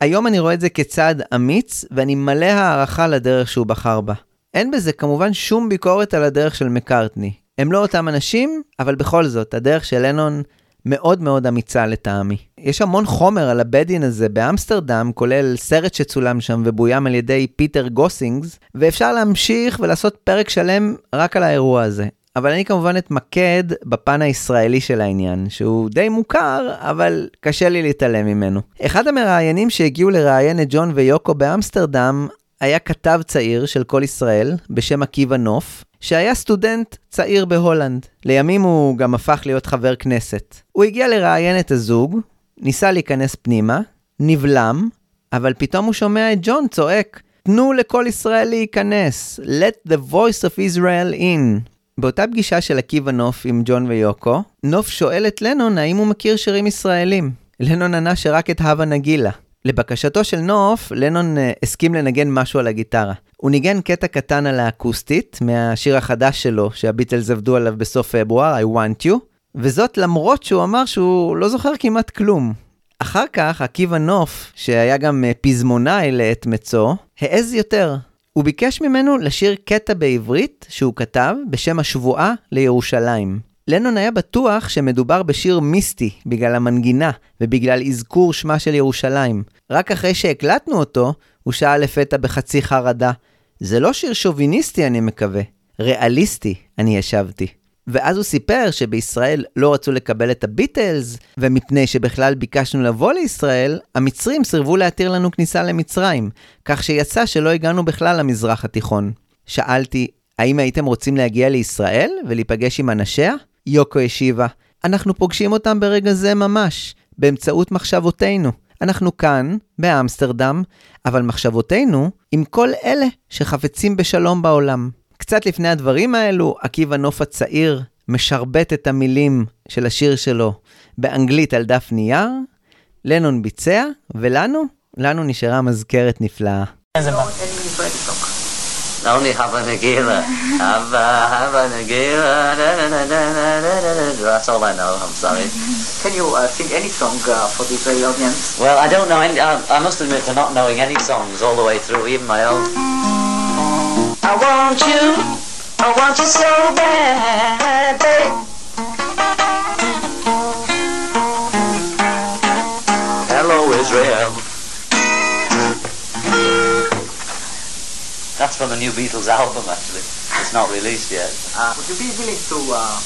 היום אני רואה את זה כצעד אמיץ, ואני מלא הערכה לדרך שהוא בחר בה. אין בזה כמובן שום ביקורת על הדרך של מקארטני. הם לא אותם אנשים, אבל בכל זאת, הדרך של לנון מאוד מאוד אמיצה לטעמי. יש המון חומר על הבדין הזה באמסטרדם, כולל סרט שצולם שם ובוים על ידי פיטר גוסינגס, ואפשר להמשיך ולעשות פרק שלם רק על האירוע הזה. אבל אני כמובן אתמקד בפן הישראלי של העניין, שהוא די מוכר, אבל קשה לי להתעלם ממנו. אחד המראיינים שהגיעו לראיין את ג'ון ויוקו באמסטרדם היה כתב צעיר של כל ישראל בשם עקיבא נוף, שהיה סטודנט צעיר בהולנד. לימים הוא גם הפך להיות חבר כנסת. הוא הגיע לראיין את הזוג, ניסה להיכנס פנימה, נבלם, אבל פתאום הוא שומע את ג'ון צועק, תנו לכל ישראל להיכנס, let the voice of Israel in. באותה פגישה של עקיבא נוף עם ג'ון ויוקו, נוף שואל את לנון האם הוא מכיר שירים ישראלים. לנון ענה שרק את הווה נגילה. לבקשתו של נוף, לנון uh, הסכים לנגן משהו על הגיטרה. הוא ניגן קטע קטן על האקוסטית, מהשיר החדש שלו, שהביטלס עבדו עליו בסוף פברואר, I want you, וזאת למרות שהוא אמר שהוא לא זוכר כמעט כלום. אחר כך, עקיבא נוף, שהיה גם uh, פזמונאי לעת מצו, העז יותר. הוא ביקש ממנו לשיר קטע בעברית שהוא כתב בשם השבועה לירושלים. לנון היה בטוח שמדובר בשיר מיסטי בגלל המנגינה ובגלל אזכור שמה של ירושלים. רק אחרי שהקלטנו אותו, הוא שאל לפתע בחצי חרדה, זה לא שיר שוביניסטי אני מקווה, ריאליסטי, אני השבתי. ואז הוא סיפר שבישראל לא רצו לקבל את הביטלס, ומפני שבכלל ביקשנו לבוא לישראל, המצרים סירבו להתיר לנו כניסה למצרים, כך שיצא שלא הגענו בכלל למזרח התיכון. שאלתי, האם הייתם רוצים להגיע לישראל ולהיפגש עם אנשיה? יוקו השיבה, אנחנו פוגשים אותם ברגע זה ממש, באמצעות מחשבותינו. אנחנו כאן, באמסטרדם, אבל מחשבותינו עם כל אלה שחפצים בשלום בעולם. קצת לפני הדברים האלו, עקיבא נוף הצעיר משרבט את המילים של השיר שלו באנגלית על דף נייר, לנון ביצע, ולנו, לנו נשארה מזכרת נפלאה. Only have a nagila. Have a, have a nagila. That's all I know, I'm sorry. Can you uh, sing any song uh, for the Israeli audience? Well, I don't know any, I, I must admit to not knowing any songs all the way through, even my own. I want you, I want you so bad, babe. Hello, Israel. That's from a new Beatles album, actually. It's not released yet. Uh, would you be willing to, uh,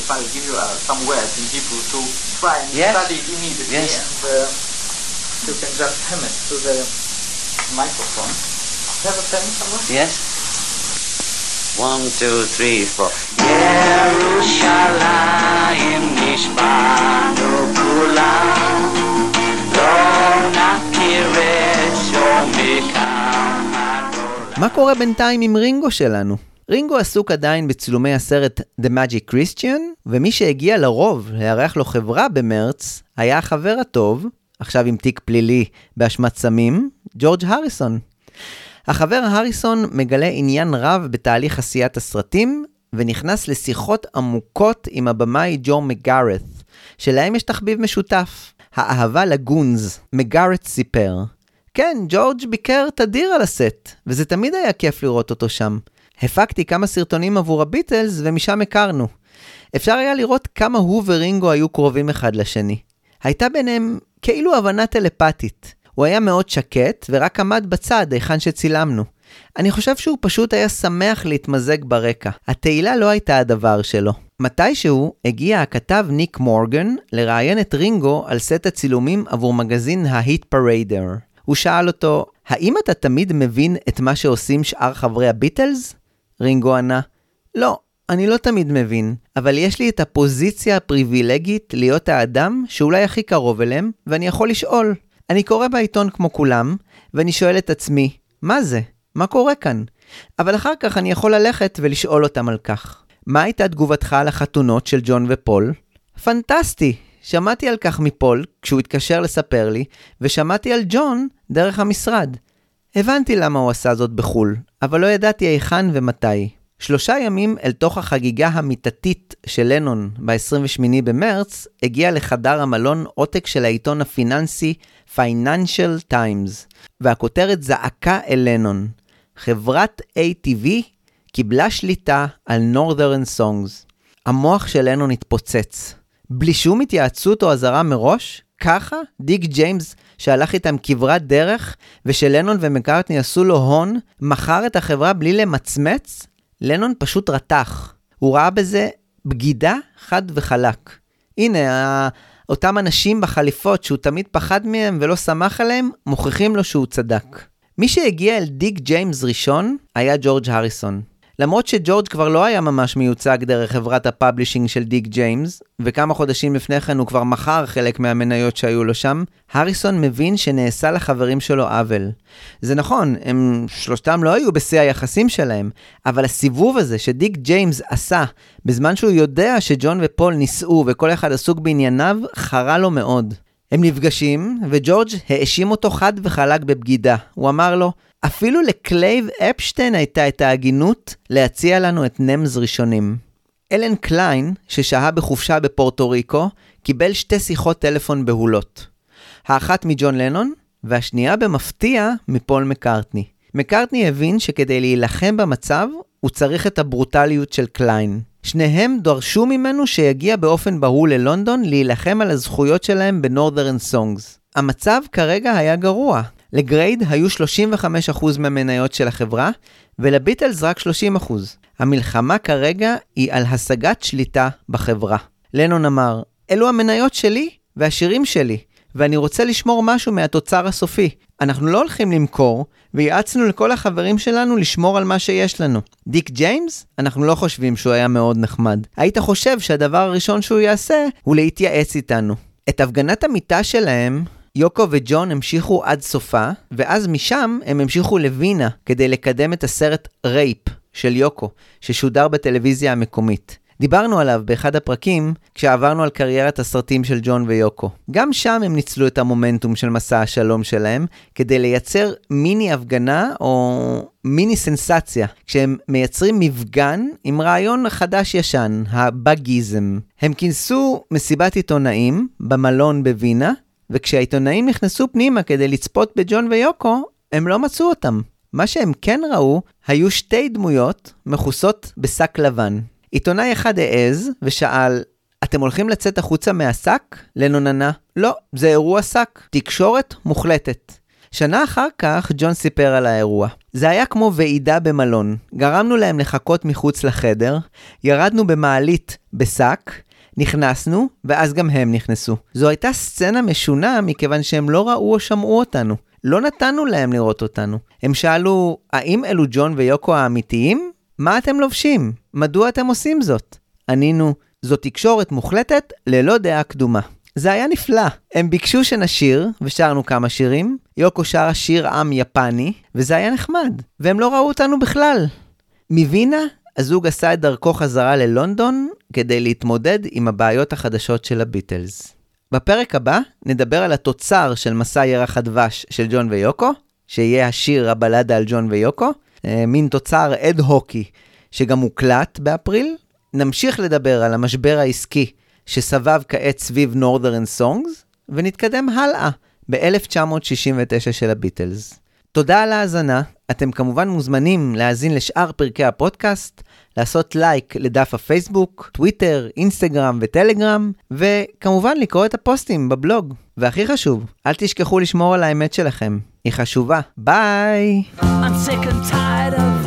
if I will give you uh, some words in Hebrew, to try and Yes. study it immediately Yes. and uh, you can just hum it to the microphone. Have a pen somewhere? Yes? One, two, three, four. ירושלים נשבענו כולם, לא נכיר את שום מכאן. מה קורה בינתיים עם רינגו שלנו? רינגו עסוק עדיין בצילומי הסרט The Magic Christian, ומי שהגיע לרוב לארח לו חברה במרץ, היה החבר הטוב, עכשיו עם תיק פלילי באשמת סמים, ג'ורג' הריסון. החבר הריסון מגלה עניין רב בתהליך עשיית הסרטים, ונכנס לשיחות עמוקות עם הבמאי ג'ו מגארת, שלהם יש תחביב משותף, האהבה לגונז, מגארת סיפר. כן, ג'ורג' ביקר תדיר על הסט, וזה תמיד היה כיף לראות אותו שם. הפקתי כמה סרטונים עבור הביטלס, ומשם הכרנו. אפשר היה לראות כמה הוא ורינגו היו קרובים אחד לשני. הייתה ביניהם כאילו הבנה טלפתית. הוא היה מאוד שקט, ורק עמד בצד היכן שצילמנו. אני חושב שהוא פשוט היה שמח להתמזג ברקע. התהילה לא הייתה הדבר שלו. מתישהו הגיע הכתב ניק מורגן לראיין את רינגו על סט הצילומים עבור מגזין ההיט פריידר. הוא שאל אותו, האם אתה תמיד מבין את מה שעושים שאר חברי הביטלס? רינגו ענה, לא, אני לא תמיד מבין, אבל יש לי את הפוזיציה הפריבילגית להיות האדם שאולי הכי קרוב אליהם, ואני יכול לשאול. אני קורא בעיתון כמו כולם, ואני שואל את עצמי, מה זה? מה קורה כאן? אבל אחר כך אני יכול ללכת ולשאול אותם על כך. מה הייתה תגובתך על החתונות של ג'ון ופול? פנטסטי! שמעתי על כך מפול כשהוא התקשר לספר לי, ושמעתי על ג'ון דרך המשרד. הבנתי למה הוא עשה זאת בחו"ל, אבל לא ידעתי היכן ומתי. שלושה ימים אל תוך החגיגה המיטתית של לנון ב-28 במרץ, הגיע לחדר המלון עותק של העיתון הפיננסי Financial Times, והכותרת זעקה אל לנון. חברת ATV קיבלה שליטה על Northern Songs. המוח של לנון התפוצץ. בלי שום התייעצות או אזהרה מראש, ככה דיק ג'יימס, שהלך איתם כברת דרך, ושלנון ומקארטני עשו לו הון, מכר את החברה בלי למצמץ? לנון פשוט רתח. הוא ראה בזה בגידה חד וחלק. הנה, אותם אנשים בחליפות שהוא תמיד פחד מהם ולא שמח עליהם, מוכיחים לו שהוא צדק. מי שהגיע אל דיק ג'יימס ראשון היה ג'ורג' הריסון. למרות שג'ורג' כבר לא היה ממש מיוצג דרך חברת ה publishing של דיק ג'יימס, וכמה חודשים לפני כן הוא כבר מכר חלק מהמניות שהיו לו שם, הריסון מבין שנעשה לחברים שלו עוול. זה נכון, הם שלושתם לא היו בשיא היחסים שלהם, אבל הסיבוב הזה שדיק ג'יימס עשה, בזמן שהוא יודע שג'ון ופול נישאו וכל אחד עסוק בענייניו, חרה לו מאוד. הם נפגשים, וג'ורג' האשים אותו חד וחלק בבגידה. הוא אמר לו, אפילו לקלייב אפשטיין הייתה את ההגינות להציע לנו את נמז ראשונים. אלן קליין, ששהה בחופשה בפורטו ריקו, קיבל שתי שיחות טלפון בהולות. האחת מג'ון לנון, והשנייה במפתיע מפול מקארטני. מקארטני הבין שכדי להילחם במצב, הוא צריך את הברוטליות של קליין. שניהם דרשו ממנו שיגיע באופן בהול ללונדון להילחם על הזכויות שלהם בנורת'רן סונגס. המצב כרגע היה גרוע. לגרייד היו 35% מהמניות של החברה, ולביטלס רק 30%. המלחמה כרגע היא על השגת שליטה בחברה. לנון אמר, אלו המניות שלי והשירים שלי, ואני רוצה לשמור משהו מהתוצר הסופי. אנחנו לא הולכים למכור, ויעצנו לכל החברים שלנו לשמור על מה שיש לנו. דיק ג'יימס? אנחנו לא חושבים שהוא היה מאוד נחמד. היית חושב שהדבר הראשון שהוא יעשה הוא להתייעץ איתנו. את הפגנת המיטה שלהם יוקו וג'ון המשיכו עד סופה, ואז משם הם המשיכו לווינה כדי לקדם את הסרט Rape של יוקו, ששודר בטלוויזיה המקומית. דיברנו עליו באחד הפרקים כשעברנו על קריירת הסרטים של ג'ון ויוקו. גם שם הם ניצלו את המומנטום של מסע השלום שלהם כדי לייצר מיני הפגנה או מיני סנסציה, כשהם מייצרים מפגן עם רעיון חדש-ישן, הבאגיזם. הם כינסו מסיבת עיתונאים במלון בווינה, וכשהעיתונאים נכנסו פנימה כדי לצפות בג'ון ויוקו, הם לא מצאו אותם. מה שהם כן ראו, היו שתי דמויות מכוסות בשק לבן. עיתונאי אחד העז ושאל, אתם הולכים לצאת החוצה מהשק? לנון ענה, לא, זה אירוע שק, תקשורת מוחלטת. שנה אחר כך ג'ון סיפר על האירוע. זה היה כמו ועידה במלון. גרמנו להם לחכות מחוץ לחדר, ירדנו במעלית בשק, נכנסנו, ואז גם הם נכנסו. זו הייתה סצנה משונה מכיוון שהם לא ראו או שמעו אותנו. לא נתנו להם לראות אותנו. הם שאלו, האם אלו ג'ון ויוקו האמיתיים? מה אתם לובשים? מדוע אתם עושים זאת? ענינו, זו תקשורת מוחלטת ללא דעה קדומה. זה היה נפלא. הם ביקשו שנשיר, ושרנו כמה שירים. יוקו שרה שיר עם יפני, וזה היה נחמד. והם לא ראו אותנו בכלל. מווינה הזוג עשה את דרכו חזרה ללונדון כדי להתמודד עם הבעיות החדשות של הביטלס. בפרק הבא נדבר על התוצר של מסע ירח הדבש של ג'ון ויוקו, שיהיה השיר הבלדה על ג'ון ויוקו, אה, מין תוצר אד הוקי שגם הוקלט באפריל. נמשיך לדבר על המשבר העסקי שסבב כעת סביב נורת'רן סונגס, ונתקדם הלאה ב-1969 של הביטלס. תודה על ההאזנה, אתם כמובן מוזמנים להאזין לשאר פרקי הפודקאסט, לעשות לייק לדף הפייסבוק, טוויטר, אינסטגרם וטלגרם, וכמובן לקרוא את הפוסטים בבלוג. והכי חשוב, אל תשכחו לשמור על האמת שלכם, היא חשובה. ביי! I'm sick and tired of